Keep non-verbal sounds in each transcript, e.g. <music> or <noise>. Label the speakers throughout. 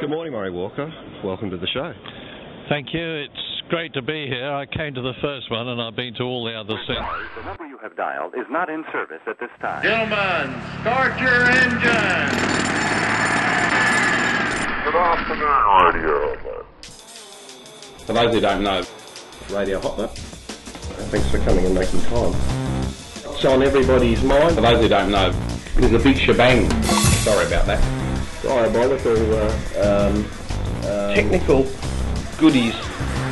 Speaker 1: Good morning, Murray Walker. Welcome to the show.
Speaker 2: Thank you. It's great to be here. I came to the first one and I've been to all the others since.
Speaker 3: The number you have dialed is not in service at this time.
Speaker 4: Gentlemen, start your engine.
Speaker 5: Good afternoon, Radio.
Speaker 6: For those who don't know, Radio Hot Lap.
Speaker 1: Thanks for coming and making time. It's on everybody's mind.
Speaker 6: For those who don't know, it is a big shebang. Sorry about that.
Speaker 1: Diabolical uh, um, um, technical goodies.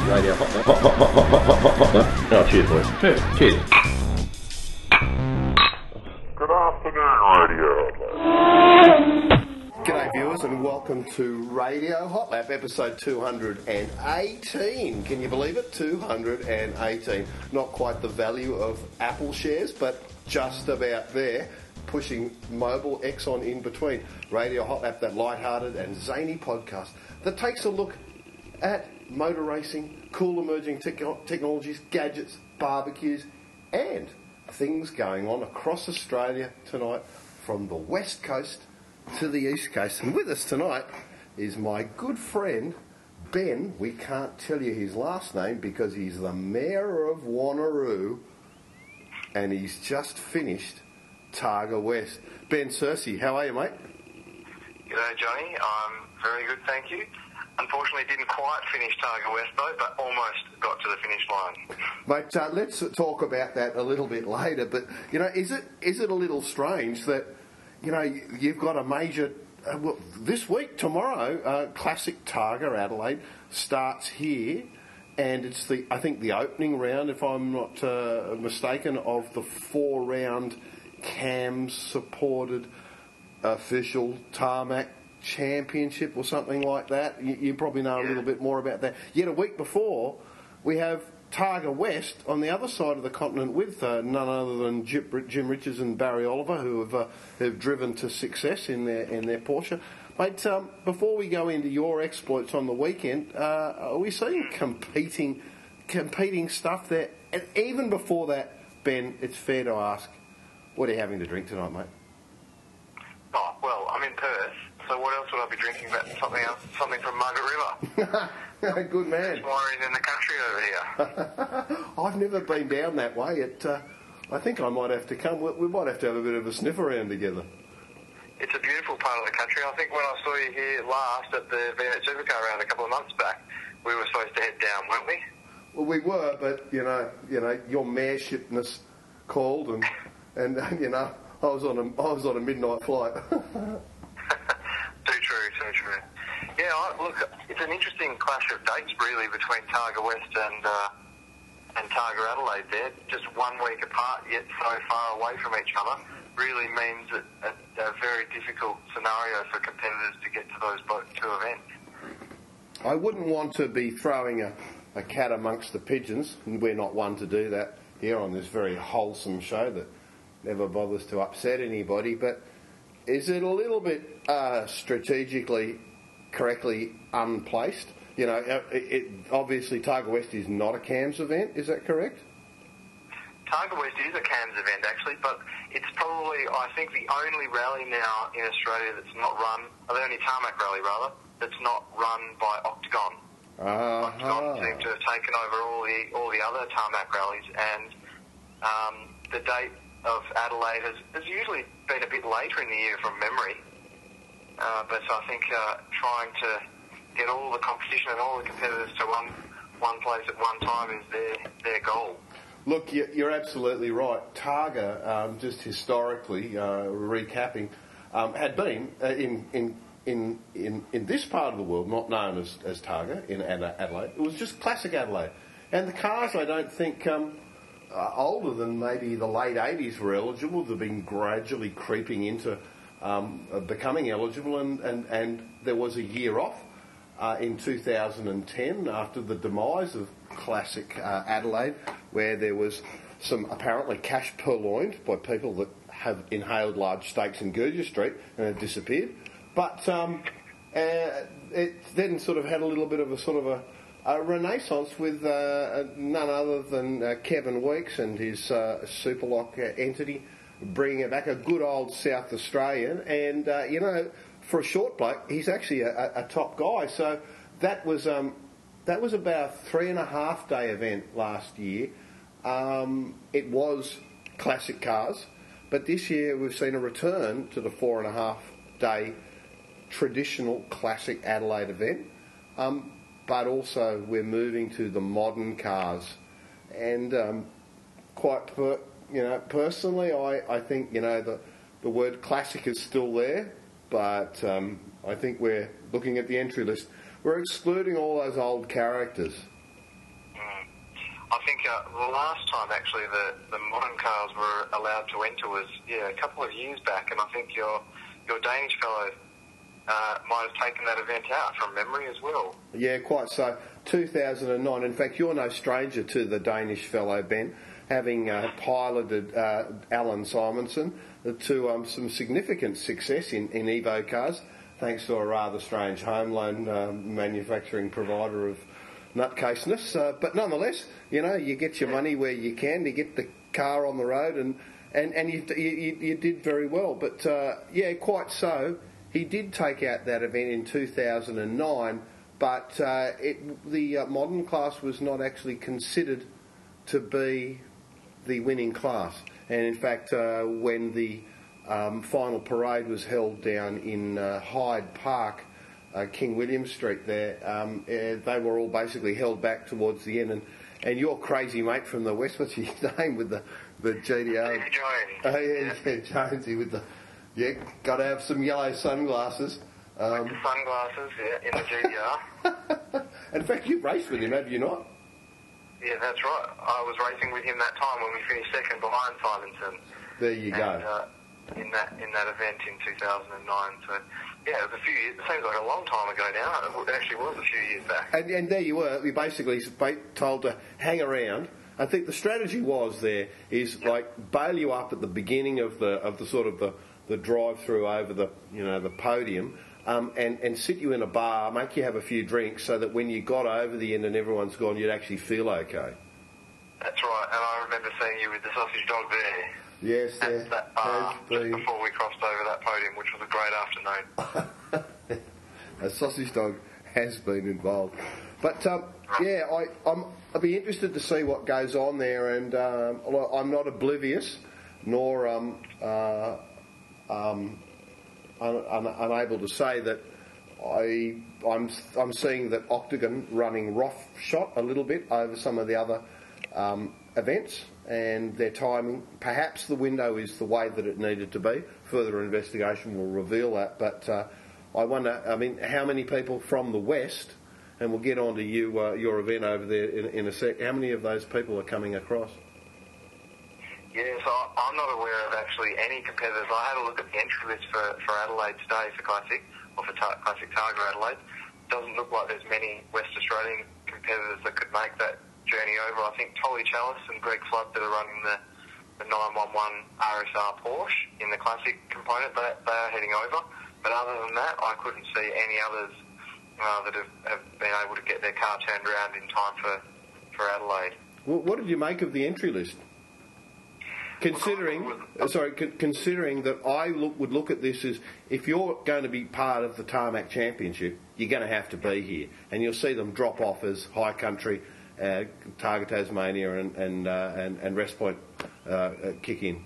Speaker 1: Radio Hot Lap.
Speaker 6: Hot, hot, hot, hot, hot, hot, hot, hot.
Speaker 1: Oh, cheers, boys.
Speaker 6: Cheers. Cheers.
Speaker 5: Good afternoon, Radio.
Speaker 7: G'day viewers and welcome to Radio Hot Lap episode 218. Can you believe it? 218. Not quite the value of Apple shares, but just about there. Pushing Mobile Exxon in between. Radio Hot Lap, that light-hearted and zany podcast that takes a look at motor racing, cool emerging techno- technologies, gadgets, barbecues, and things going on across Australia tonight from the west coast to the east coast. And with us tonight is my good friend Ben. We can't tell you his last name because he's the mayor of Wanneroo and he's just finished Targa West. Ben Cersei, how are you, mate?
Speaker 8: G'day, Johnny. I'm very good, thank you. Unfortunately, didn't quite finish Targa West though, but almost got to the finish line.
Speaker 7: Mate, uh, let's talk about that a little bit later. But you know, is it is it a little strange that you know you've got a major uh, well, this week tomorrow uh, classic Targa Adelaide starts here, and it's the I think the opening round, if I'm not uh, mistaken, of the four round CAMS supported official tarmac championship or something like that. You, you probably know a little bit more about that. Yet a week before, we have Targa West on the other side of the continent with uh, none other than Jim Jim Richards and Barry Oliver, who have uh, have driven to success in their in their Porsche. Mate, um, before we go into your exploits on the weekend, uh, are we seeing competing competing stuff there? And even before that, Ben, it's fair to ask, what are you having to drink tonight, mate?
Speaker 8: Oh, well, I'm in Perth, so what else would I be drinking but something else, something from Margaret River? <laughs>
Speaker 7: Good man.
Speaker 8: Wineries in the country over here. <laughs>
Speaker 7: I've never been down that way. It, uh, I think I might have to come. We, we might have to have a bit of a sniff around together.
Speaker 8: It's a beautiful part of the country. I think when I saw you here last at the V8 Supercar round a couple of months back, we were supposed to head down, weren't we?
Speaker 7: Well, we were, but you know, you know, your mayorshipness called, and <laughs> and <laughs> you know, I was on a I was on a midnight flight. <laughs>
Speaker 8: Too true, too true. Yeah, I, look, it's an interesting clash of dates really between Targa West and uh, and Targa Adelaide. There, just one week apart, yet so far away from each other, really means that a, a very difficult scenario for competitors to get to those both two events.
Speaker 7: I wouldn't want to be throwing a, a cat amongst the pigeons, and we're not one to do that here on this very wholesome show that never bothers to upset anybody. But is it a little bit uh, strategically correctly unplaced? You know, uh, it, it, obviously Targa West is not a CAMS event. Is that correct?
Speaker 8: Targa West is a CAMS event actually, but it's probably I think the only rally now in Australia that's not run, or the only tarmac rally rather, that's not run by Octagon. Octagon
Speaker 7: Uh-huh.
Speaker 8: seem to have taken over all the all the other tarmac rallies, and um, the date of Adelaide has, has usually been a bit later in the year from memory. Uh, but I think uh, trying to get all the competition and all the competitors to one one place at one time is their their goal.
Speaker 7: Look, you- you're absolutely right. Targa, um, just historically uh, recapping, um, had been uh, in, in in in in this part of the world not known as, as Targa in Adelaide. It was just classic Adelaide, and the cars I don't think. Um, uh, older than maybe the late 80s were eligible. They've been gradually creeping into um, uh, becoming eligible, and, and, and there was a year off uh, in 2010 after the demise of classic uh, Adelaide, where there was some apparently cash purloined by people that have inhaled large stakes in Gouger Street and have disappeared. But um, uh, it then sort of had a little bit of a sort of a, a renaissance with uh, none other than uh, Kevin Weeks and his uh, Superloop uh, entity bringing it back, a good old South Australian. And, uh, you know, for a short bloke, he's actually a, a, a top guy. So that was um, that was about a three and a half day event last year. Um, it was classic cars, but this year we've seen a return to the four and a half day traditional classic Adelaide event. Um, but also we're moving to the modern cars, and um, quite per, you know personally, I, I think you know the the word classic is still there, but um, I think we're looking at the entry list. We're excluding all those old characters.
Speaker 8: I think uh, the last time actually the, the modern cars were allowed to enter was yeah a couple of years back, and I think your your Danish fellow uh, might have taken that event out from memory as well.
Speaker 7: Yeah, quite so. 2009. In fact, you're no stranger to the Danish fellow Ben, having uh, piloted uh, Allan Simonsen to um, some significant success in, in Evo cars, thanks to a rather strange home loan um, manufacturing provider of nutcaseness. Uh, but nonetheless, you know, you get your money where you can. You get the car on the road, and and and you you, you did very well. But uh, yeah, quite so. He did take out that event in 2009, but uh, it, the uh, modern class was not actually considered to be the winning class. And in fact, uh, when the um, final parade was held down in uh, Hyde Park, uh, King William Street there, um, eh, they were all basically held back towards the end. And, and your crazy mate from the West, what's his <laughs> name with the, the
Speaker 8: GT-R? Jones.
Speaker 7: Oh, yeah, yeah, Jonesy with the. Yeah, got to have some yellow sunglasses. Um,
Speaker 8: Sunglasses, yeah, in the GT-R. <laughs>
Speaker 7: in fact, you've raced with him, have you not?
Speaker 8: yeah, that's right. I was racing with him that time when we finished second behind Simonsen.
Speaker 7: There you go.
Speaker 8: uh, in that in that event in 2009. So yeah, it was a few years. It seems like a long time ago now. It actually was a few years back.
Speaker 7: And, and there you were. We basically told to hang around. I think the strategy was there is like bail you up at the beginning of the of the sort of the, the drive through over the you know the podium. Um, and, and sit you in a bar, make you have a few drinks, so that when you got over the end and everyone's gone, you'd actually feel okay.
Speaker 8: That's right. And I remember seeing you with the sausage dog there.
Speaker 7: Yes,
Speaker 8: At
Speaker 7: there
Speaker 8: that bar just
Speaker 7: been.
Speaker 8: before we crossed over that podium, which was a great afternoon. <laughs>
Speaker 7: a sausage dog has been involved. But um, yeah, I, I'm, I'd be interested to see what goes on there, and um, I'm not oblivious nor um, uh, um, un, un, unable to say that I, I'm, I'm seeing that Octagon running roughshod a little bit over some of the other um, events and their timing. Perhaps the window is the way that it needed to be. Further investigation will reveal that. But uh, I wonder, I mean, how many people from the West, and we'll get on to you, uh, your event over there in, in a sec, how many of those people are coming across?
Speaker 8: Yeah, so I'm not aware of actually any competitors. I had a look at the entry list for, for Adelaide today for Classic, or for ta- Classic Targa Adelaide. Doesn't look like there's many West Australian competitors that could make that journey over. I think Tolly Chalice and Greg Flood that are running the, the 911 RSR Porsche in the Classic component, they, they are heading over. But other than that, I couldn't see any others uh, that have, have been able to get their car turned around in time for, for Adelaide.
Speaker 7: What, what did you make of the entry list? Considering, uh, sorry, con- considering that I look, would look at this as if you're going to be part of the Tarmac Championship, you're going to have to be here, and you'll see them drop off as High Country, uh, Targa Tasmania, and and, uh, and and Wrest Point uh, uh, kick in.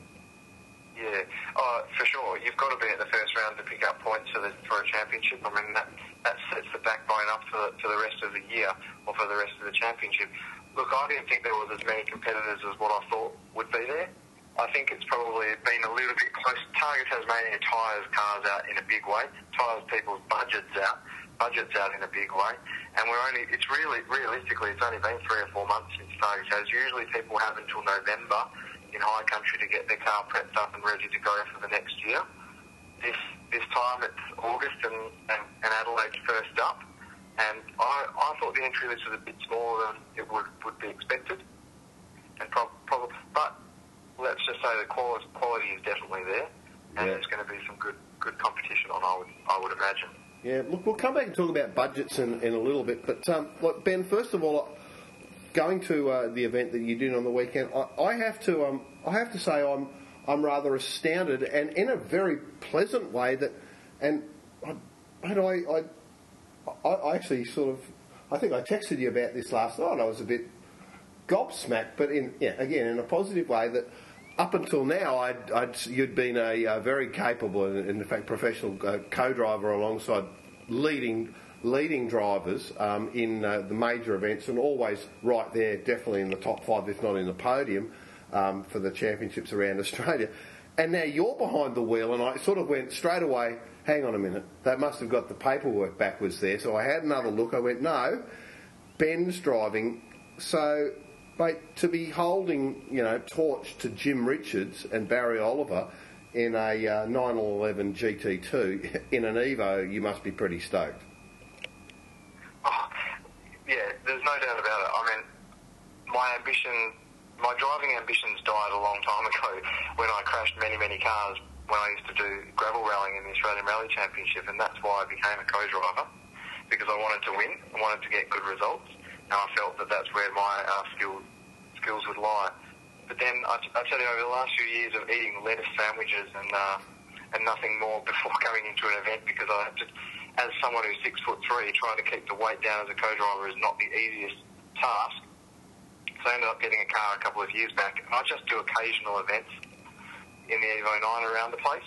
Speaker 8: Yeah, uh, for sure. You've got to be at the first round to pick up points for, the, for a championship. I mean, that, that sets the backbone up for, for the rest of the year or for the rest of the championship. Look, I didn't think there was as many competitors as what I thought would be there. I think it's probably been a little bit close. Targa Tasmania tires cars out in a big way, tires people's budgets out, budgets out in a big way. And we're only, it's really, realistically, it's only been three or four months since Target has. Usually people have until November in high country to get their car prepped up and ready to go for the next year. This this time it's August and, and, and Adelaide's first up. And I, I thought the entry list was a bit smaller than it would, would be expected. And prob- probably, but let's just say the quality, quality is definitely there, and
Speaker 7: Yeah.
Speaker 8: there's going to be some good good competition on. I would I would imagine.
Speaker 7: Yeah, look, we'll come back and talk about budgets in, in a little bit. But um, look, Ben, first of all, going to uh, the event that you did on the weekend, I, I have to um, I have to say I'm I'm rather astounded and in a very pleasant way that and I, I, I, I actually sort of, I think I texted you about this last night. I was a bit gobsmacked, but in yeah, again in a positive way. That up until now, I'd, I'd you'd been a, uh very capable and in fact professional uh, co-driver alongside leading leading drivers um, in uh, the major events and always right there, definitely in the top five, if not in the podium um, for the championships around <laughs> Australia. And now you're behind the wheel, and I sort of went straight away. Hang on a minute, they must have got the paperwork backwards there. So I had another look. I went, no, Ben's driving. So, mate, to be holding, you know, torch to Jim Richards and Barry Oliver in a uh, 911 GT2 <laughs> in an Evo, you must be pretty stoked.
Speaker 8: Oh, yeah, there's no doubt about it. I mean, my ambition, my driving ambitions died a long time ago <laughs> when I crashed many, many cars when I used to do gravel rallying in the Australian Rally Championship, and that's why I became a co-driver because I wanted to win, I wanted to get good results, and I felt that that's where my uh, skills skills would lie. But then I, I tell you, over the last few years of eating lettuce sandwiches and uh, and nothing more <laughs> before going into an event, because I just, as someone who's six foot three, trying to keep the weight down as a co-driver is not the easiest task. So I ended up getting a car a couple of years back, and I just do occasional events in the Evo 9 around the place.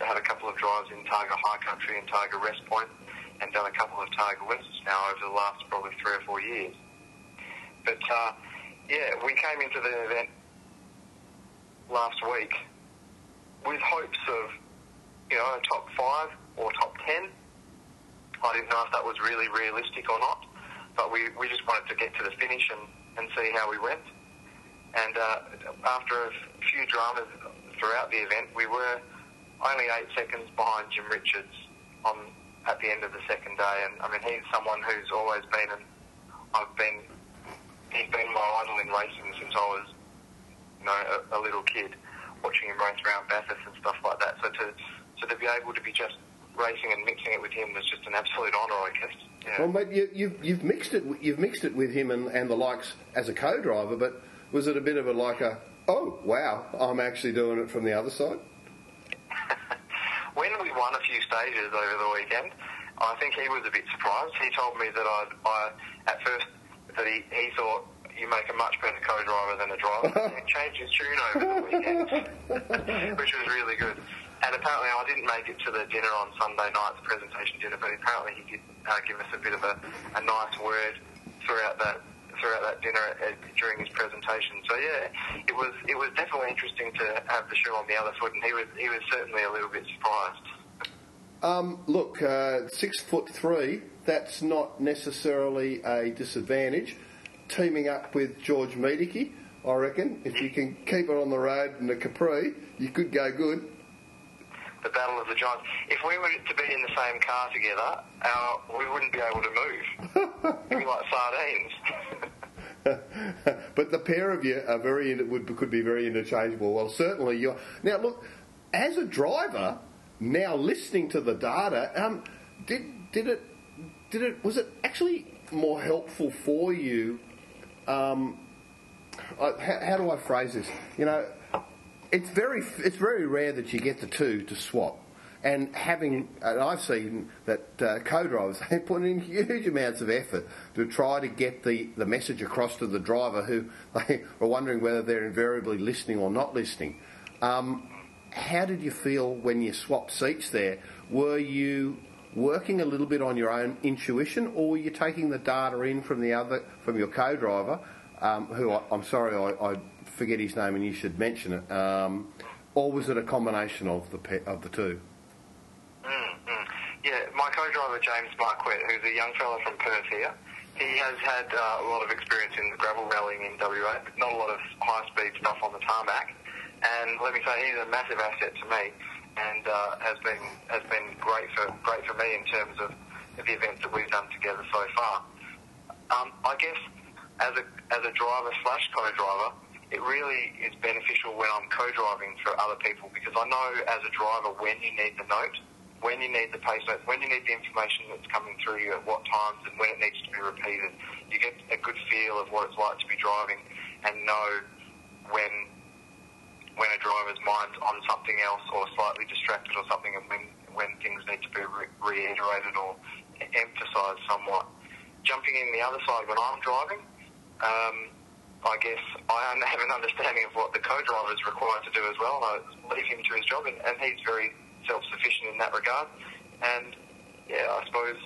Speaker 8: I had a couple of drives in Targa High Country and Targa Wrest Point, and done a couple of Targa Wests now over the last probably three or four years. But uh, yeah, we came into the event last week with hopes of, you know, a top five or top ten. I didn't know if that was really realistic or not, but we, we just wanted to get to the finish and, and see how we went. And uh, after a few dramas throughout the event, we were only eight seconds behind Jim Richards on at the end of the second day. And I mean, he's someone who's always been, and I've been, he's been my idol in racing since I was, you know, a, a little kid, watching him race around Bathurst and stuff like that. So to, so to be able to be just racing and mixing it with him was just an absolute honour, I guess. Yeah.
Speaker 7: Well, mate, you, you've, you've mixed it. You've mixed it with him and, and the likes as a co-driver. But was it a bit of a like a, oh wow, I'm actually doing it from the other side? <laughs>
Speaker 8: when we won a few stages over the weekend, I think he was a bit surprised. He told me that I'd, I, at first, that he, he thought you make a much better co-driver than a driver. and <laughs> he changed his tune over the weekend, <laughs> which was really good. And apparently I didn't make it to the dinner on Sunday night, the presentation dinner, but apparently he did uh, give us a bit of a, a nice word throughout that throughout that dinner uh, during his presentation. So yeah, it was it was definitely interesting to have the shoe on the other foot, and he was he was certainly a little bit surprised.
Speaker 7: Um, look, uh, six foot three. That's not necessarily a disadvantage. Teaming up with George Miedecke, I reckon, if you can keep it on the road in the Capri, you could go good.
Speaker 8: The battle of the giants. If we were to be in the same car together, uh, we wouldn't be able to move. <laughs> We'd be like sardines. <laughs>
Speaker 7: but the pair of you are very would could be very interchangeable. Well, certainly you're now. Look, as a driver, now listening to the data, um, did did it did it was it actually more helpful for you? Um, I, how, how do I phrase this? You know, it's very it's very rare that you get the two to swap. And having, and I've seen that uh, co-drivers <laughs> they put in huge amounts of effort to try to get the, the message across to the driver who <laughs> they are wondering whether they're invariably listening or not listening. Um, how did you feel when you swapped seats there? Were you working a little bit on your own intuition, or were you taking the data in from the other from your co-driver, um, who I, am sorry I, I, forget his name and you should mention it, um, or was it a combination of the pe- of the two?
Speaker 8: Mm, mm. Yeah, my co-driver James Marquette, who's a young fella from Perth here, he has had uh, a lot of experience in gravel rallying in WA, but not a lot of high-speed stuff on the tarmac. And let me say, he's a massive asset to me, and uh, has been has been great for great for me in terms of the events that we've done together so far. Um, I guess as a as a driver slash co-driver, it really is beneficial when I'm co-driving for other people because I know as a driver when you need the note when you need the pace notes, when you need the information that's coming through you at what times and when it needs to be repeated. You get a good feel of what it's like to be driving and know when when a driver's mind's on something else or slightly distracted or something, and when when things need to be re- reiterated or emphasised somewhat. Jumping in the other side when I'm driving, um, I guess I <laughs> have an understanding of what the co-driver is required to do as well. I leave him to his job, and, and he's very self-sufficient in that regard. And yeah, I suppose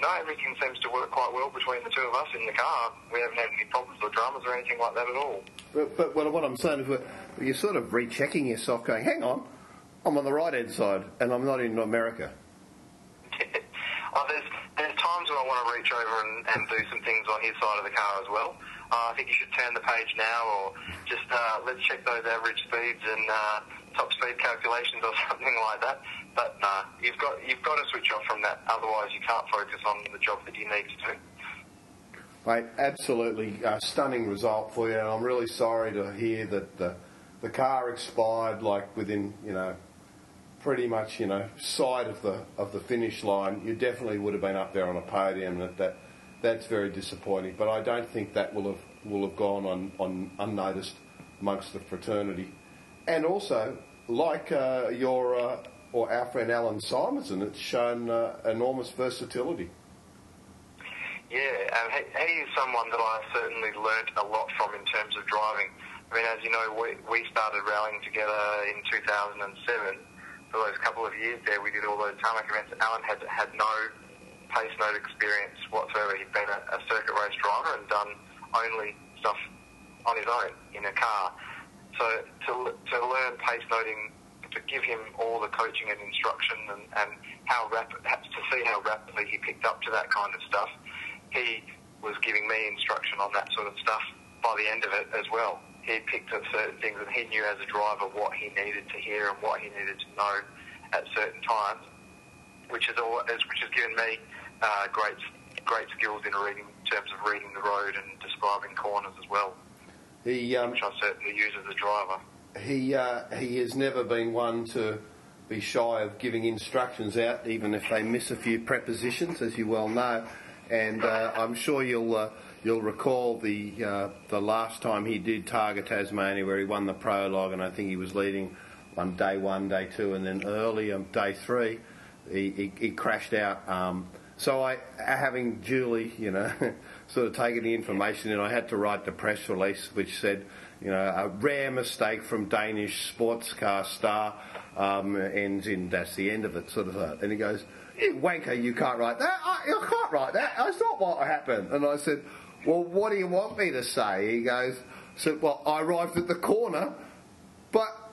Speaker 8: no, everything seems to work quite well between the two of us in the car. We haven't had any problems or dramas or anything like that at all.
Speaker 7: But, but what, what I'm saying is, that you're sort of rechecking yourself, going, "Hang on, I'm on the right hand side, and I'm not in America." <laughs>
Speaker 8: oh, there's there's times when I want to reach over and, and do some things on his side of the car as well. Uh, I think you should turn the page now, or just uh, let's check those average speeds and uh, top speed calculations or <laughs> something like that. But nah, you've got you've got to switch off from that. Otherwise, you can't focus on the job that you need to do.
Speaker 7: Mate, absolutely uh, stunning result for you, and I'm really sorry to hear that the the car expired like within you know pretty much you know side of the of the finish line. You definitely would have been up there on a podium, and that that's very disappointing. But I don't think that will have will have gone on, on unnoticed amongst the fraternity, and also like uh, your uh, or our friend Allan Simonsen, it's shown uh, enormous versatility.
Speaker 8: Yeah, um, he, he is someone that I certainly learnt a lot from in terms of driving. I mean, as you know, we, we started rallying together in 2007. For those couple of years there, we did all those tarmac events. Allan had had no pace note experience whatsoever. He'd been a, a circuit race driver and done only stuff on his own in a car. So to, to learn pace noting, to give him all the coaching and instruction and, and how rapid, to see how rapidly he picked up to that kind of stuff, he was giving me instruction on that sort of stuff by the end of it as well. He picked up certain things and he knew as a driver what he needed to hear and what he needed to know at certain times, which has all, which has given me uh, great great skills in reading in terms of reading the road and describing corners as well.
Speaker 7: He, um,
Speaker 8: which I certainly use as a driver.
Speaker 7: He uh, he has never been one to be shy of giving instructions out, even if they miss a few prepositions, as you well know. And uh, I'm sure you'll uh, you'll recall the uh, the last time he did Targa Tasmania, where he won the prologue, and I think he was leading on day one, day two, and then early on day three, he, he, he crashed out. Um, so I, having duly, you know, <laughs> sort of taken the information, and I had to write the press release, which said, you know, a rare mistake from Danish sports car star um, ends in that's the end of it, sort of. A, and he goes, you wanker, you can't write that. I, you can't write that. That's not what happened. And I said, well, what do you want me to say? He goes, said, well, I arrived at the corner, but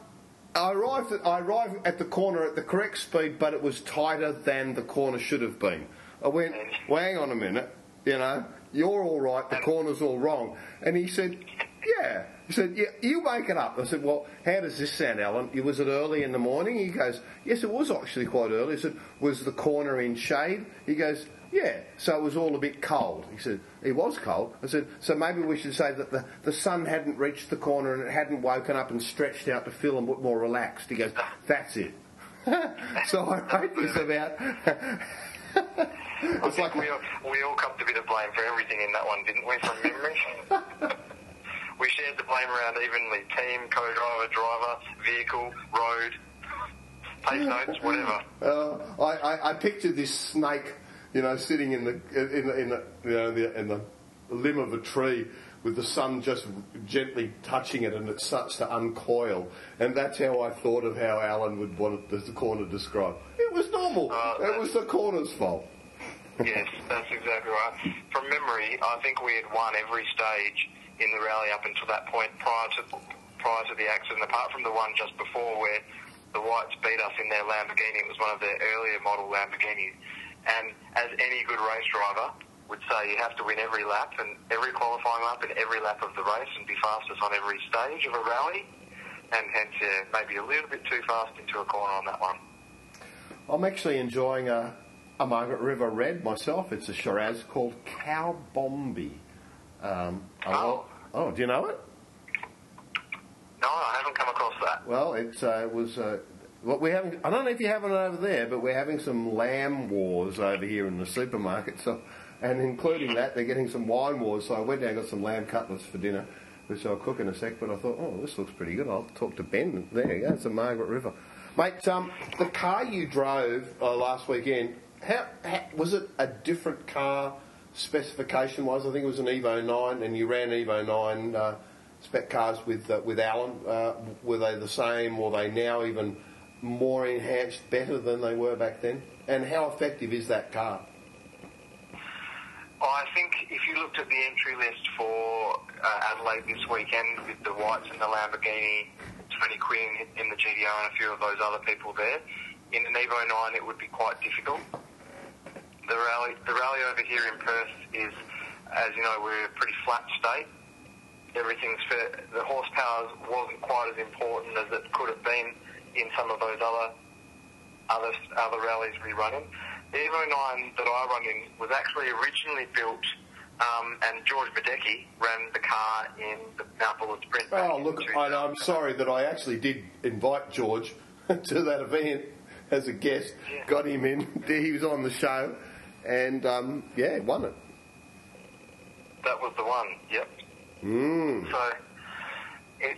Speaker 7: I arrived at I arrived at the corner at the correct speed, but it was tighter than the corner should have been. I went, well, hang on a minute, you know, you're all right, the corner's all wrong. And he said, yeah. He said, yeah, you make it up. I said, well, how does this sound, Allan? Was it early in the morning? He goes, yes, it was actually quite early. I said, was the corner in shade? He goes, yeah, so it was all a bit cold. He said, it was cold. I said, so maybe we should say that the, the sun hadn't reached the corner and it hadn't woken up and stretched out to feel a bit more relaxed. He goes, that's it. <laughs> so I wrote this about <laughs>
Speaker 8: I think we all, we all copped a bit of blame for everything in that one, didn't we, from memory? <laughs> we shared the blame around evenly. Team, co-driver, driver, vehicle, road, pace notes, whatever.
Speaker 7: Uh, I, I, I pictured this snake, you know, sitting in the in the, in the you know the, in the limb of a tree with the sun just gently touching it and it starts to uncoil. And that's how I thought of how Allan would want it, the corner described. It was normal.
Speaker 8: Uh,
Speaker 7: it was the corner's fault.
Speaker 8: yes, that's exactly right. From memory, I think we had won every stage in the rally up until that point prior to prior to the accident, apart from the one just before where the Whites beat us in their Lamborghini. It was one of their earlier model Lamborghinis. And as any good race driver would say, you have to win every lap and every qualifying lap and every lap of the race and be fastest on every stage of a rally. And hence, yeah, maybe a little bit too fast into a corner on that one.
Speaker 7: I'm actually enjoying a, a Margaret River Red myself. It's a Shiraz called Cow Bombi. Um,
Speaker 8: oh.
Speaker 7: oh, do you know it?
Speaker 8: No, I haven't come across that.
Speaker 7: Well, it uh, was. Uh, well, we're having. I don't know if you have it over there, but we're having some lamb wars over here in the supermarket. So, and including that, they're getting some wine wars. So I went down and got some lamb cutlets for dinner, which I'll cook in a sec. But I thought, oh, this looks pretty good. I'll talk to Ben. There you go. It's the Margaret River, mate. Um, the car you drove uh, last weekend, how, how was it? A different car specification wise? I think it was an Evo nine, and you ran Evo nine. Uh, spec cars with uh, with Allan. Uh, were they the same, or they now even more enhanced, better than they were back then? And how effective is that car?
Speaker 8: I think if you looked at the entry list for uh, Adelaide this weekend with the Whites and the Lamborghini, Tony Quinn in the GT-R and a few of those other people there, in an Evo 9 it would be quite difficult. The rally, the rally over here in Perth is, as you know, we're a pretty flat state. Everything's fair. The horsepower wasn't quite as important as it could have been in some of those other other other rallies we run in. The Evo 9 that I run in was actually originally built, um, and George Miedecke ran the car in the Mount Buller Sprint.
Speaker 7: Oh, look, I, I'm sorry that I actually did invite George <laughs> to that event as a guest.
Speaker 8: Yeah.
Speaker 7: Got him in. He was on the show, and um, yeah, won it.
Speaker 8: That was the one. Yep.
Speaker 7: Mm.
Speaker 8: So it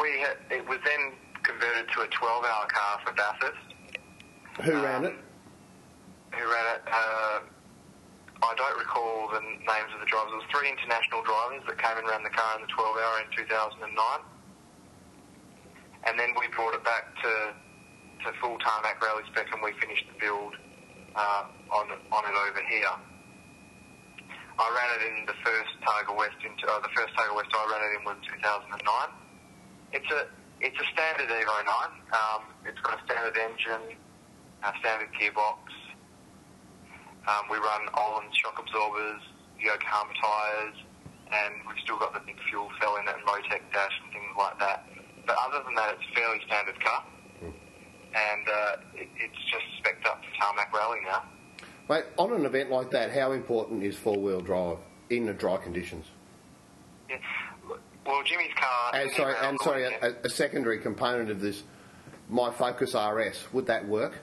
Speaker 8: we had, it was then converted to a 12-hour car for Bathurst.
Speaker 7: Who
Speaker 8: Um,
Speaker 7: ran it?
Speaker 8: Who ran it? Uh, I don't recall the names of the drivers. It was three international drivers that came and ran the car in the 12-hour in 2009, and then we brought it back to to full tarmac rally spec, and we finished the build uh, on on it over here. I ran it in the first Targa West. Into, uh, the first Targa West I ran it in was 2009. It's a it's a standard Evo 9. Um, it's got a standard engine, a standard gearbox. Um, we run Ohlins shock absorbers, Yokohama tyres, and we've still got the big fuel cell in it and Motec dash and things like that. But other than that, it's a fairly standard car. And uh, it, it's just spec'd up for tarmac rally now.
Speaker 7: Mate, on an event like that, how important is four-wheel drive in the dry conditions?
Speaker 8: Yeah. Well, Jimmy's car.
Speaker 7: And sorry, and sorry, a, a secondary component of this, my Focus RS, would that work?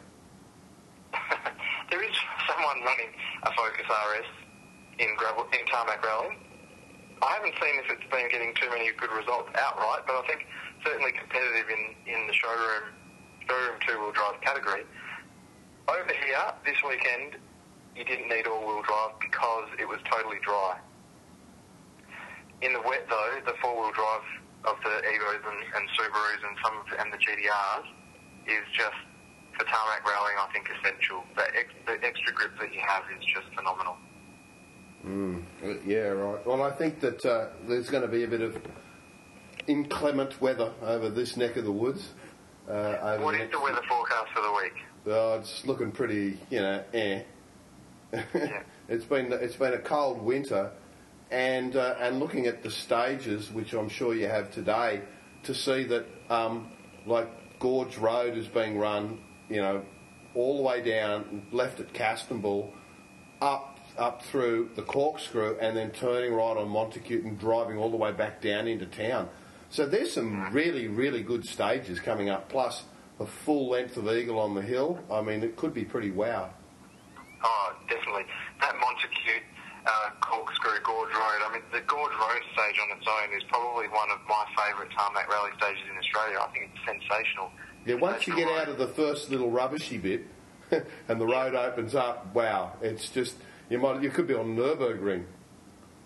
Speaker 7: <laughs>
Speaker 8: there is someone running a Focus RS in gravel in tarmac rally. I haven't seen if it's been getting too many good results outright, but I think certainly competitive in, in the showroom showroom two wheel drive category. Over here this weekend, you didn't need all wheel drive because it was totally dry. In the wet though, the four wheel drive of the Evos and, and Subarus and some of the, and the GT-Rs is just for tarmac rallying. I think essential. The, ex, the extra grip that you have is just phenomenal.
Speaker 7: Mm, yeah, right. Well, I think that uh, there's going to be a bit of inclement weather over this neck of the woods. Uh, over
Speaker 8: What is the weather forecast for the week?
Speaker 7: Oh, it's looking pretty, you know, eh. <laughs> yeah. it's been it's been a cold winter, and uh, and looking at the stages, which I'm sure you have today, to see that um, like Gorge Road is being run, you know, all the way down, left at Castambul, up up through the corkscrew, and then turning right on Montacute and driving all the way back down into town. So there's some really really good stages coming up, plus a full length of Eagle on the hill. I mean, it could be pretty wow.
Speaker 8: Oh, definitely. That Montacute uh, corkscrew Gorge Road. I mean, the Gorge Road stage on its own is probably one of my favourite tarmac rally stages in Australia. I think it's sensational.
Speaker 7: Yeah, once you get out of the first little rubbishy bit, <laughs> and the road opens up, wow! It's just you might you could be on Nurburgring.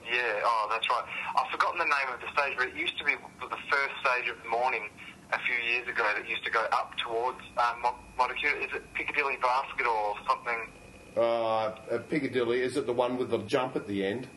Speaker 8: Yeah, oh, that's right. I've forgotten the name of the stage, but it used to be the first stage of the morning a few years ago that used to go up towards um, Mon- Is it Piccadilly Basket or something?
Speaker 7: Uh, at Piccadilly, is it the one with the jump at the end?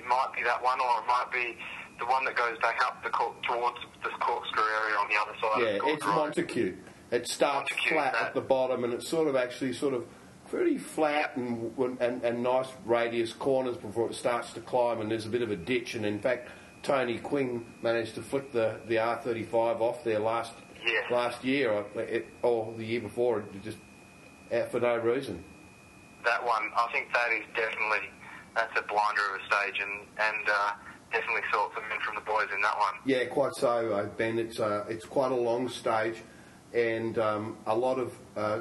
Speaker 8: It might be that one, or it might be the one that goes back up the towards the corkscrew area on the other side
Speaker 7: Yeah,
Speaker 8: of
Speaker 7: it's. Montacute. It starts
Speaker 8: Montacute,
Speaker 7: flat
Speaker 8: that-
Speaker 7: at the bottom, and it's sort of actually sort of pretty flat and, and and nice radius corners before it starts to climb, and there's a bit of a ditch. And in fact, Tony Quinn managed to flick the the R35 off there last
Speaker 8: Yeah.
Speaker 7: last year, or, it, or the year before, it just out for no reason.
Speaker 8: that one, I think that is definitely that's a blinder of a stage, and and uh, definitely saw some men from the boys in that one.
Speaker 7: Yeah, quite so, uh, Ben. It's uh, it's quite a long stage, and um, a lot of uh,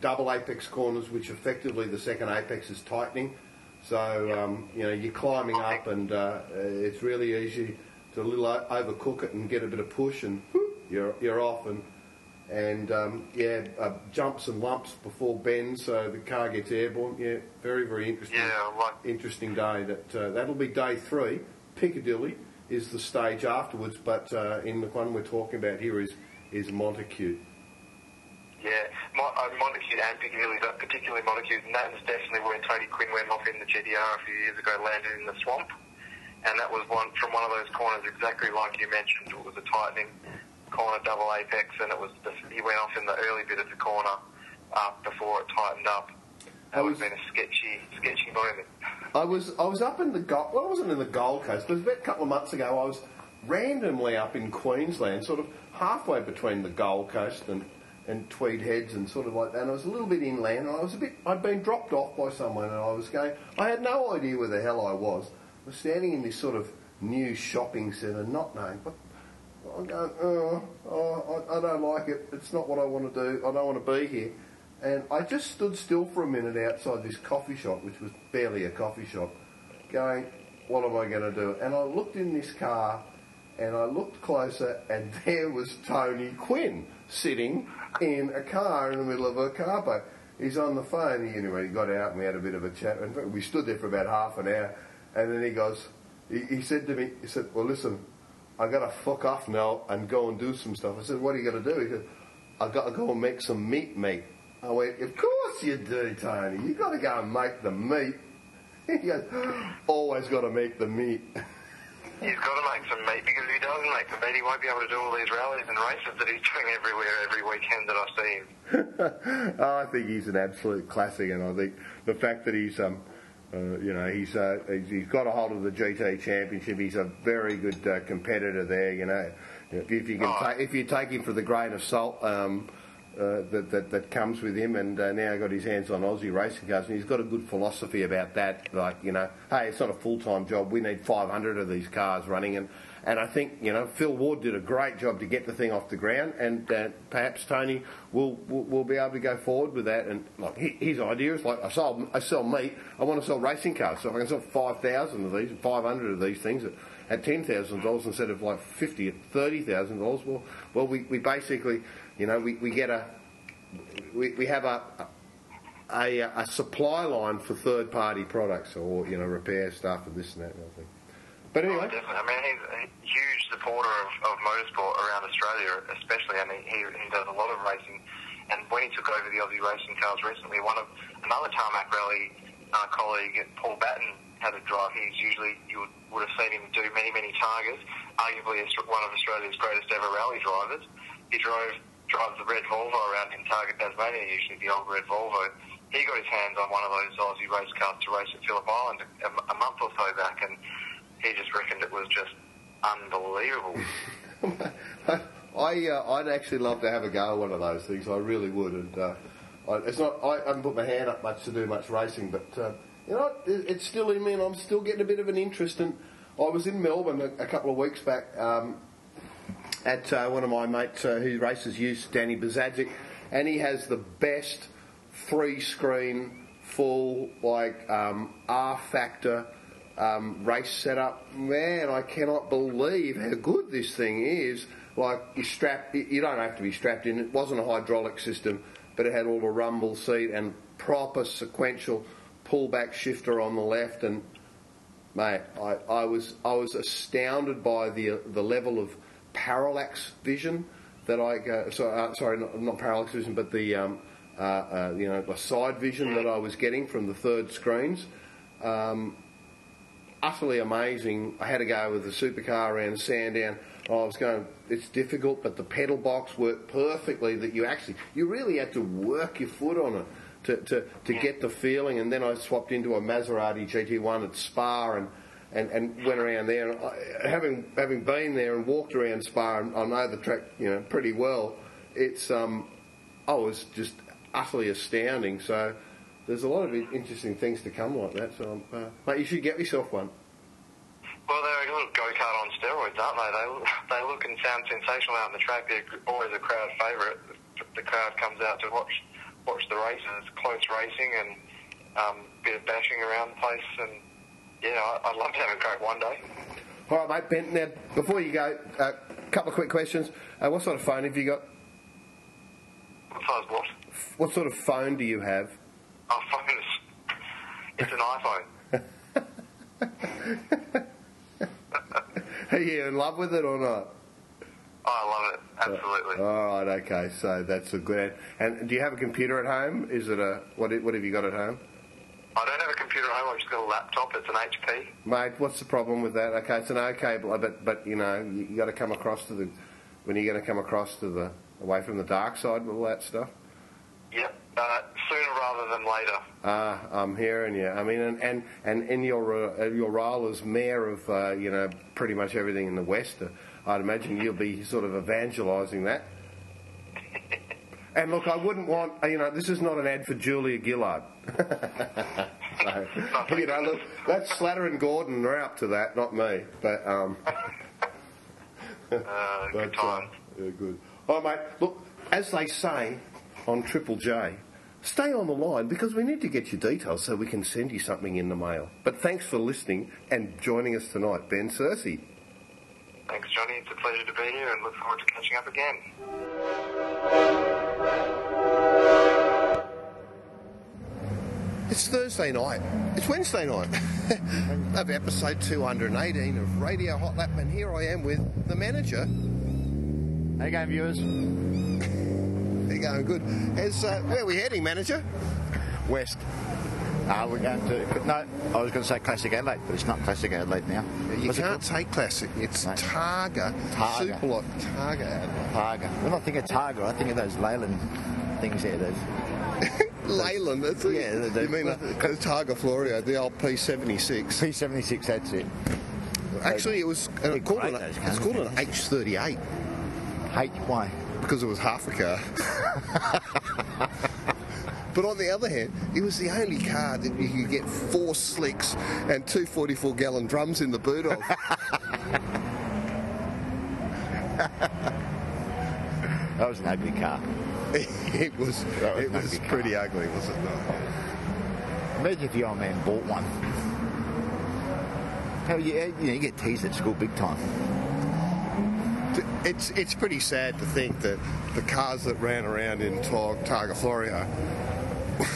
Speaker 7: double apex corners, which effectively the second apex is tightening. So um, you know you're climbing up, and uh, it's really easy to a little overcook it and get a bit of push, and whoop, you're you're off and. And um, yeah, uh, jumps and lumps before bends, so the car gets airborne. Yeah, very very interesting.
Speaker 8: Yeah, like
Speaker 7: interesting day. That uh, that'll be day three. Piccadilly is the stage afterwards, but uh, in the one we're talking about here is is Montacute.
Speaker 8: Yeah, Mon- uh, Montacute and Piccadilly, but particularly Montacute, and that was definitely where Tony Quinn went off in the GT-R a few years ago, landed in the swamp, and that was one from one of those corners exactly like you mentioned. It was a tightening corner, double apex, and it was the, he went off in the early bit of the corner uh, before it tightened up. That would have been a sketchy, sketchy moment. <laughs>
Speaker 7: I was I was up in the Gold. Well, I wasn't in the Gold Coast. It was about a couple of months ago. I was randomly up in Queensland, sort of halfway between the Gold Coast and and Tweed Heads and sort of like that. And I was a little bit inland, and I was a bit. I'd been dropped off by someone, and I was going. I had no idea where the hell I was. I was standing in this sort of new shopping centre, not knowing. But I'm going. Oh, oh I, I don't like it. It's not what I want to do. I don't want to be here. And I just stood still for a minute outside this coffee shop, which was barely a coffee shop, going, what am I going to do? And I looked in this car and I looked closer and <laughs> there was Tony Quinn sitting in a car in the middle of a car park. He's on the phone. He, anyway, he got out and we had a bit of a chat. And we stood there for about half an hour. And then he goes, he, he said to me, he said, well, listen, I got to fuck off now and go and do some stuff. I said, what are you going to do? He said, I got to go and make some meat, mate. I went, of course you do, Tony. You got to go and make the meat. <laughs> He goes, always got to make the meat. <laughs>
Speaker 8: He's got to make some meat because if he doesn't make the meat, he won't be able to do all these rallies and races that he's doing everywhere every weekend that I see him. <laughs>
Speaker 7: oh, I think he's an absolute classic, and I think the fact that he's, um, uh, you know, he's, uh, he's he's got a hold of the GT Championship. He's a very good uh, competitor there. You know, if you can,
Speaker 8: Oh.
Speaker 7: ta- if you take him for the grain of salt. Um, uh, that, that that comes with him, and uh, now got his hands on Aussie racing cars, and he's got a good philosophy about that. Like you know, hey, it's not a full time job. We need 500 of these cars running, and and I think you know Phil Ward did a great job to get the thing off the ground, and uh, perhaps Tony will, will will be able to go forward with that. And like his idea is like I sell I sell meat, I want to sell racing cars, so if I can sell 5,000 of these, 500 of these things. At, at ten thousand dollars instead of like fifty at thirty thousand dollars, well, well, we, we basically, you know, we, we get a, we, we have a, a a supply line for third party products or you know repair stuff and this and that and thing. But
Speaker 8: Oh,
Speaker 7: anyway,
Speaker 8: definitely. I mean, he's a huge supporter of, of motorsport around Australia, especially. I mean, he, he does a lot of racing. And when he took over the Aussie racing cars recently, one of another tarmac rally uh, colleague, Paul Batten, had a drive. He's usually you would, would have seen him do many, many Targas. Arguably, one of Australia's greatest ever rally drivers. He drove drives the red Volvo around in Targa, Tasmania, usually the old red Volvo. He got his hands on one of those Aussie race cars to race at Phillip Island a, a month or so back, and he just reckoned it was just unbelievable. <laughs>
Speaker 7: I uh, I'd actually love to have a go at one of those things. I really would. And uh, I, it's not I haven't put my hand up much to do much racing, but uh, you know it, it's still in me, and I'm still getting a bit of an interest. And I was in Melbourne a, a couple of weeks back um, at uh, one of my mates uh, who races used Danny Bazadzic, and he has the best three screen full like um, R factor um, race setup. Man, I cannot believe how good this thing is. Like you strap, you- don't have to be strapped in. It wasn't a hydraulic system, but it had all the rumble seat and proper sequential pullback shifter on the left. And mate, I, I was I was astounded by the the level of parallax vision that I uh, so, uh, sorry not, not parallax vision, but the um, uh, uh, you know side vision that I was getting from the third screens. Um, utterly amazing. I had to go with the supercar around Sandown. I was going, it's difficult, but the pedal box worked perfectly. That you actually, you really had to work your foot on it to, to, to get the feeling. And then I swapped into a Maserati GT1 at Spa and, and, and went around there. And I, having having been there and walked around Spa, and I know the track you know pretty well. It's um, I was just utterly astounding. So there's a lot of interesting things to come like that. So uh, mate, you should get yourself one.
Speaker 8: Well, they're a little go kart on steroids, aren't they? They <laughs> they look and sound sensational out on the track. They're always a crowd favourite. The crowd comes out to watch watch the races, close racing, and um, bit of bashing around the place. And yeah, I'd love to have a crack one day.
Speaker 7: All right, mate. Ben, now, before you go, a uh, couple of quick questions. Uh, what sort of phone have you got?
Speaker 8: What size what?
Speaker 7: What sort of phone do you have?
Speaker 8: Oh, phone is... It's an iPhone. <laughs>
Speaker 7: Are you in love with it or not?
Speaker 8: Oh, I love it. Absolutely.
Speaker 7: Uh, all right, okay. So that's a good. And do you have a computer at home? Is it a what? What have you got at home?
Speaker 8: I don't have a computer at home. I've just got a laptop. It's an HP.
Speaker 7: Mate, what's the problem with that? Okay, it's an okay, but but you know you, you got to come across to the when you're going to come across to the away from the dark side with all that stuff.
Speaker 8: Yep. Uh, sooner rather than later.
Speaker 7: Ah, I'm hearing you. I mean, and and, and in your uh, your role as mayor of uh, you know pretty much everything in the west, uh, I'd imagine you'll be sort of evangelising that. <laughs> and look, I wouldn't want you know this is not an ad for Julia Gillard. <laughs> so, <laughs> you know, look, that's Slater and Gordon are up to that, not me. But um,
Speaker 8: Uh, good time.
Speaker 7: yeah, good. All right, mate. Look, as they say on Triple J, stay on the line because we need to get your details so we can send you something in the mail. But thanks for listening and joining us tonight, Ben Cersei.
Speaker 8: Thanks, Johnny. It's a pleasure to be here and look forward to catching up again.
Speaker 7: It's Thursday night. It's Wednesday night <laughs> of episode 218 of Radio Hot Lap, and here I am with the manager.
Speaker 9: Hey, you going, viewers? <laughs>
Speaker 7: They're going good. Uh, where are we heading, manager?
Speaker 9: West. Uh, we're going to. No, I was going to say Classic Adelaide, but it's not Classic Adelaide now.
Speaker 7: You
Speaker 9: What's
Speaker 7: can't say classic. It's
Speaker 9: No.
Speaker 7: Targa.
Speaker 9: Targa.
Speaker 7: Super lot Targa. Adelaide.
Speaker 9: Targa. When I think of Targa, I think of those Leyland things there. Those. <laughs>
Speaker 7: Leyland, that's it.
Speaker 9: Yeah, the- the-
Speaker 7: you mean uh, Targa Florio, the old P76.
Speaker 9: P76, that's it.
Speaker 7: Actually, it was uh, called an, it's called an. H38
Speaker 9: H, why?
Speaker 7: Because it was half a car. but on the other hand, it was the only car that you could get four slicks and two 44 gallon drums in the boot of. <laughs>
Speaker 9: That was an ugly car. <laughs>
Speaker 7: it was,
Speaker 9: That was
Speaker 7: it was
Speaker 9: ugly car.
Speaker 7: pretty ugly, was it not?
Speaker 9: Imagine if your old man bought one. How you, you, know, you get teased at school big time.
Speaker 7: It's it's pretty sad to think that the cars that ran around in Tar- Targa Florio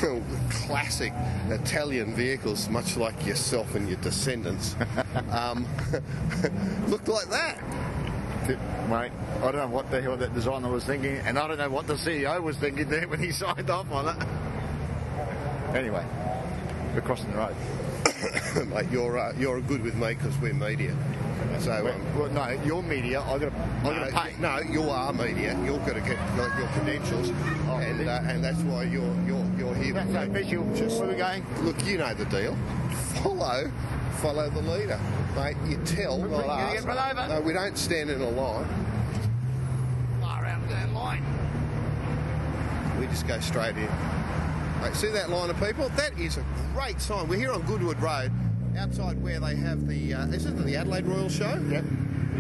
Speaker 7: were <laughs> classic Italian vehicles, much like yourself and your descendants, <laughs> um, <laughs> looked like that.
Speaker 9: Mate, I don't know what the hell that designer was thinking, and I don't know what the CEO was thinking there when he signed off on it. Anyway, we're crossing the road. <coughs>
Speaker 7: Mate, you're uh, you're good with me because we're media. So um,
Speaker 9: well, no, your media, I got to, I got to
Speaker 7: no,
Speaker 9: pay.
Speaker 7: no, you are media. You've got to get like, your credentials, and uh, and that's why you're you're you're here.
Speaker 9: That's official.
Speaker 7: Just-
Speaker 9: Where we going?
Speaker 7: Look, you know the deal. Follow, follow the leader, mate. You tell.
Speaker 9: We're
Speaker 7: not us.
Speaker 9: get run over.
Speaker 7: No, we don't stand in a line.
Speaker 9: Far out of that line.
Speaker 7: We just go straight in. Mate, see that line of people? That is a great sign. We're here on Goodwood Road, outside where they have the. Uh, is it the Adelaide Royal Show?
Speaker 9: Yep.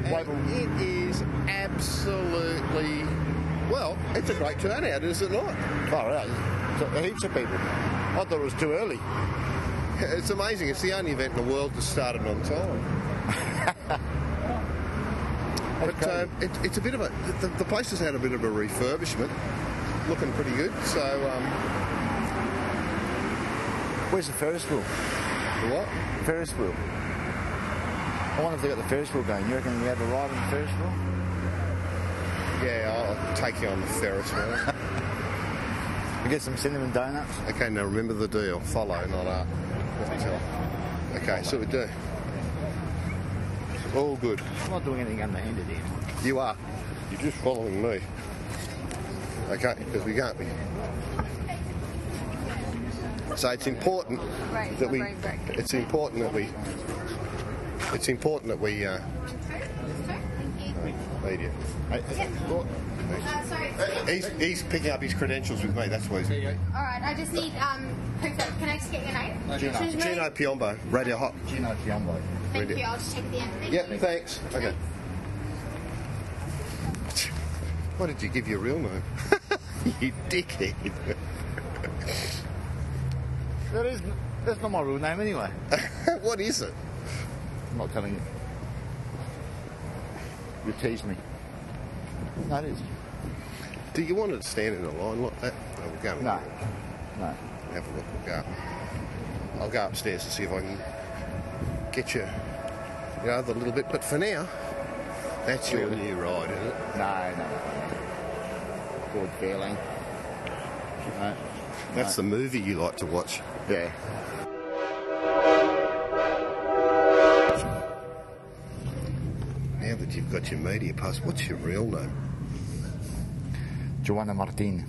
Speaker 7: And it is absolutely. Well, it's a great turnout, is it not?
Speaker 9: Out. So, heaps of people. I thought it was too early. <laughs>
Speaker 7: It's amazing. It's the only event in the world that started on time. <laughs> but um, it, it's a bit of a. The, the place has had a bit of a refurbishment, looking pretty good. So, um,
Speaker 9: Where's the Ferris wheel?
Speaker 7: The what?
Speaker 9: Ferris wheel. I wonder if they got the Ferris wheel going. You reckon we have a ride on the Ferris wheel?
Speaker 7: Yeah, I'll take you on the Ferris wheel. <laughs>
Speaker 9: We get some cinnamon donuts.
Speaker 7: okay, now remember the deal. Follow, not uh, what. Okay, so we do. All good.
Speaker 9: I'm not doing anything underhanded here.
Speaker 7: You are. You're just following me. Okay, because we can't be. So it's important
Speaker 10: Right,
Speaker 7: that we.
Speaker 10: brain break.
Speaker 7: It's important that we. It's important that we. Uh, media.
Speaker 10: Uh, sorry.
Speaker 7: He's, he's picking up his credentials with me. That's why he's.
Speaker 10: All right, I just need um, can I just get your name?
Speaker 9: Gino.
Speaker 10: Just
Speaker 7: Gino Piombo, Radio Hot.
Speaker 9: Gino Fiumbo.
Speaker 10: Thank
Speaker 7: Radio.
Speaker 10: you. I'll just take the end. Thank
Speaker 7: Yep,
Speaker 10: you.
Speaker 7: thanks. Okay. <laughs> Why did you give your real name? <laughs> you dickhead.
Speaker 9: That is, that's not my real name anyway. <laughs>
Speaker 7: what is it?
Speaker 9: I'm not telling you. You tease me. No, it is.
Speaker 7: Do you want to stand in a line like that? No, we'll go.
Speaker 9: No. No.
Speaker 7: Have a look. We'll go. I'll go upstairs and see if I can get you, you know, the little bit. But for now, that's your
Speaker 9: Really?
Speaker 7: new ride, isn't it?
Speaker 9: No, no, no. Good feeling. No.
Speaker 7: That's the movie you like to watch.
Speaker 9: Yeah.
Speaker 7: Now that you've got your media pass, what's your real name?
Speaker 9: Joanna Martin.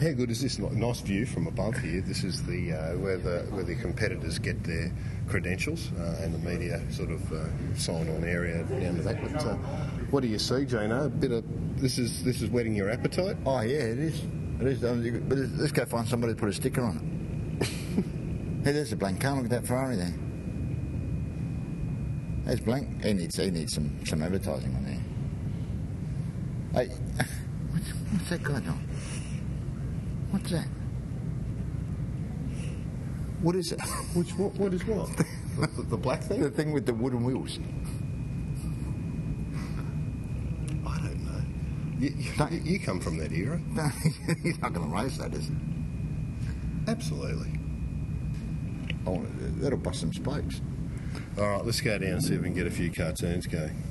Speaker 7: How good is this? Ni- Nice view from above here. This is the uh, where the where the competitors get their credentials uh, and the media sort of uh, sign on area down the back. But, uh, what do you see, Jano? A bit of this is this is whetting your appetite.
Speaker 9: Oh, yeah, it is. It is. Um, But let's go find somebody to put a sticker on it. <laughs> hey, there's a blank car. Look at that Ferrari there. There's blank. He needs, he needs some, some advertising on there. Hey, <laughs> what's, what's that guy doing? What's that? What is it?
Speaker 7: Which what? What is what? <laughs> the, the black thing?
Speaker 9: the thing with the wooden wheels.
Speaker 7: I don't know. You, you, you come from that era.
Speaker 9: No, <laughs> he's not going to race that, is he?
Speaker 7: Absolutely.
Speaker 9: Oh, that'll bust some spikes.
Speaker 7: All right, let's go down and see if we can get a few cartoons going.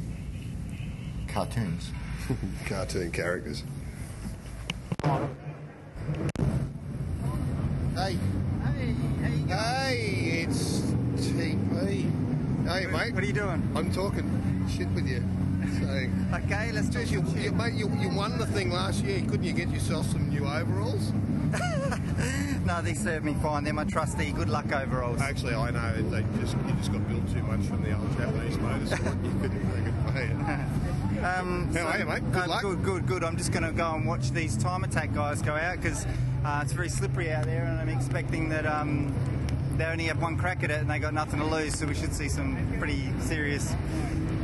Speaker 9: Cartoons. <laughs>
Speaker 7: Cartoon characters. Hey. Hey. Hey, it's TP. Hey, mate.
Speaker 11: What are you doing?
Speaker 7: I'm talking shit with you.
Speaker 11: Okay, let's
Speaker 7: Geez, you, you, mate, you, you won the thing last year. Couldn't you get yourself some new overalls? <laughs>
Speaker 11: No, they serve me fine. They're my trusty good luck overalls.
Speaker 7: Actually, I know they just you just got built too much from the old Japanese motorsport. you couldn't, couldn't pay it. <laughs>
Speaker 11: Um,
Speaker 7: How are you, mate? Good
Speaker 11: uh,
Speaker 7: luck.
Speaker 11: Good, good, good. I'm just going to go and watch these time attack guys go out because uh, it's very slippery out there, and I'm expecting that um, they only have one crack at it and they got nothing to lose. So we should see some pretty serious.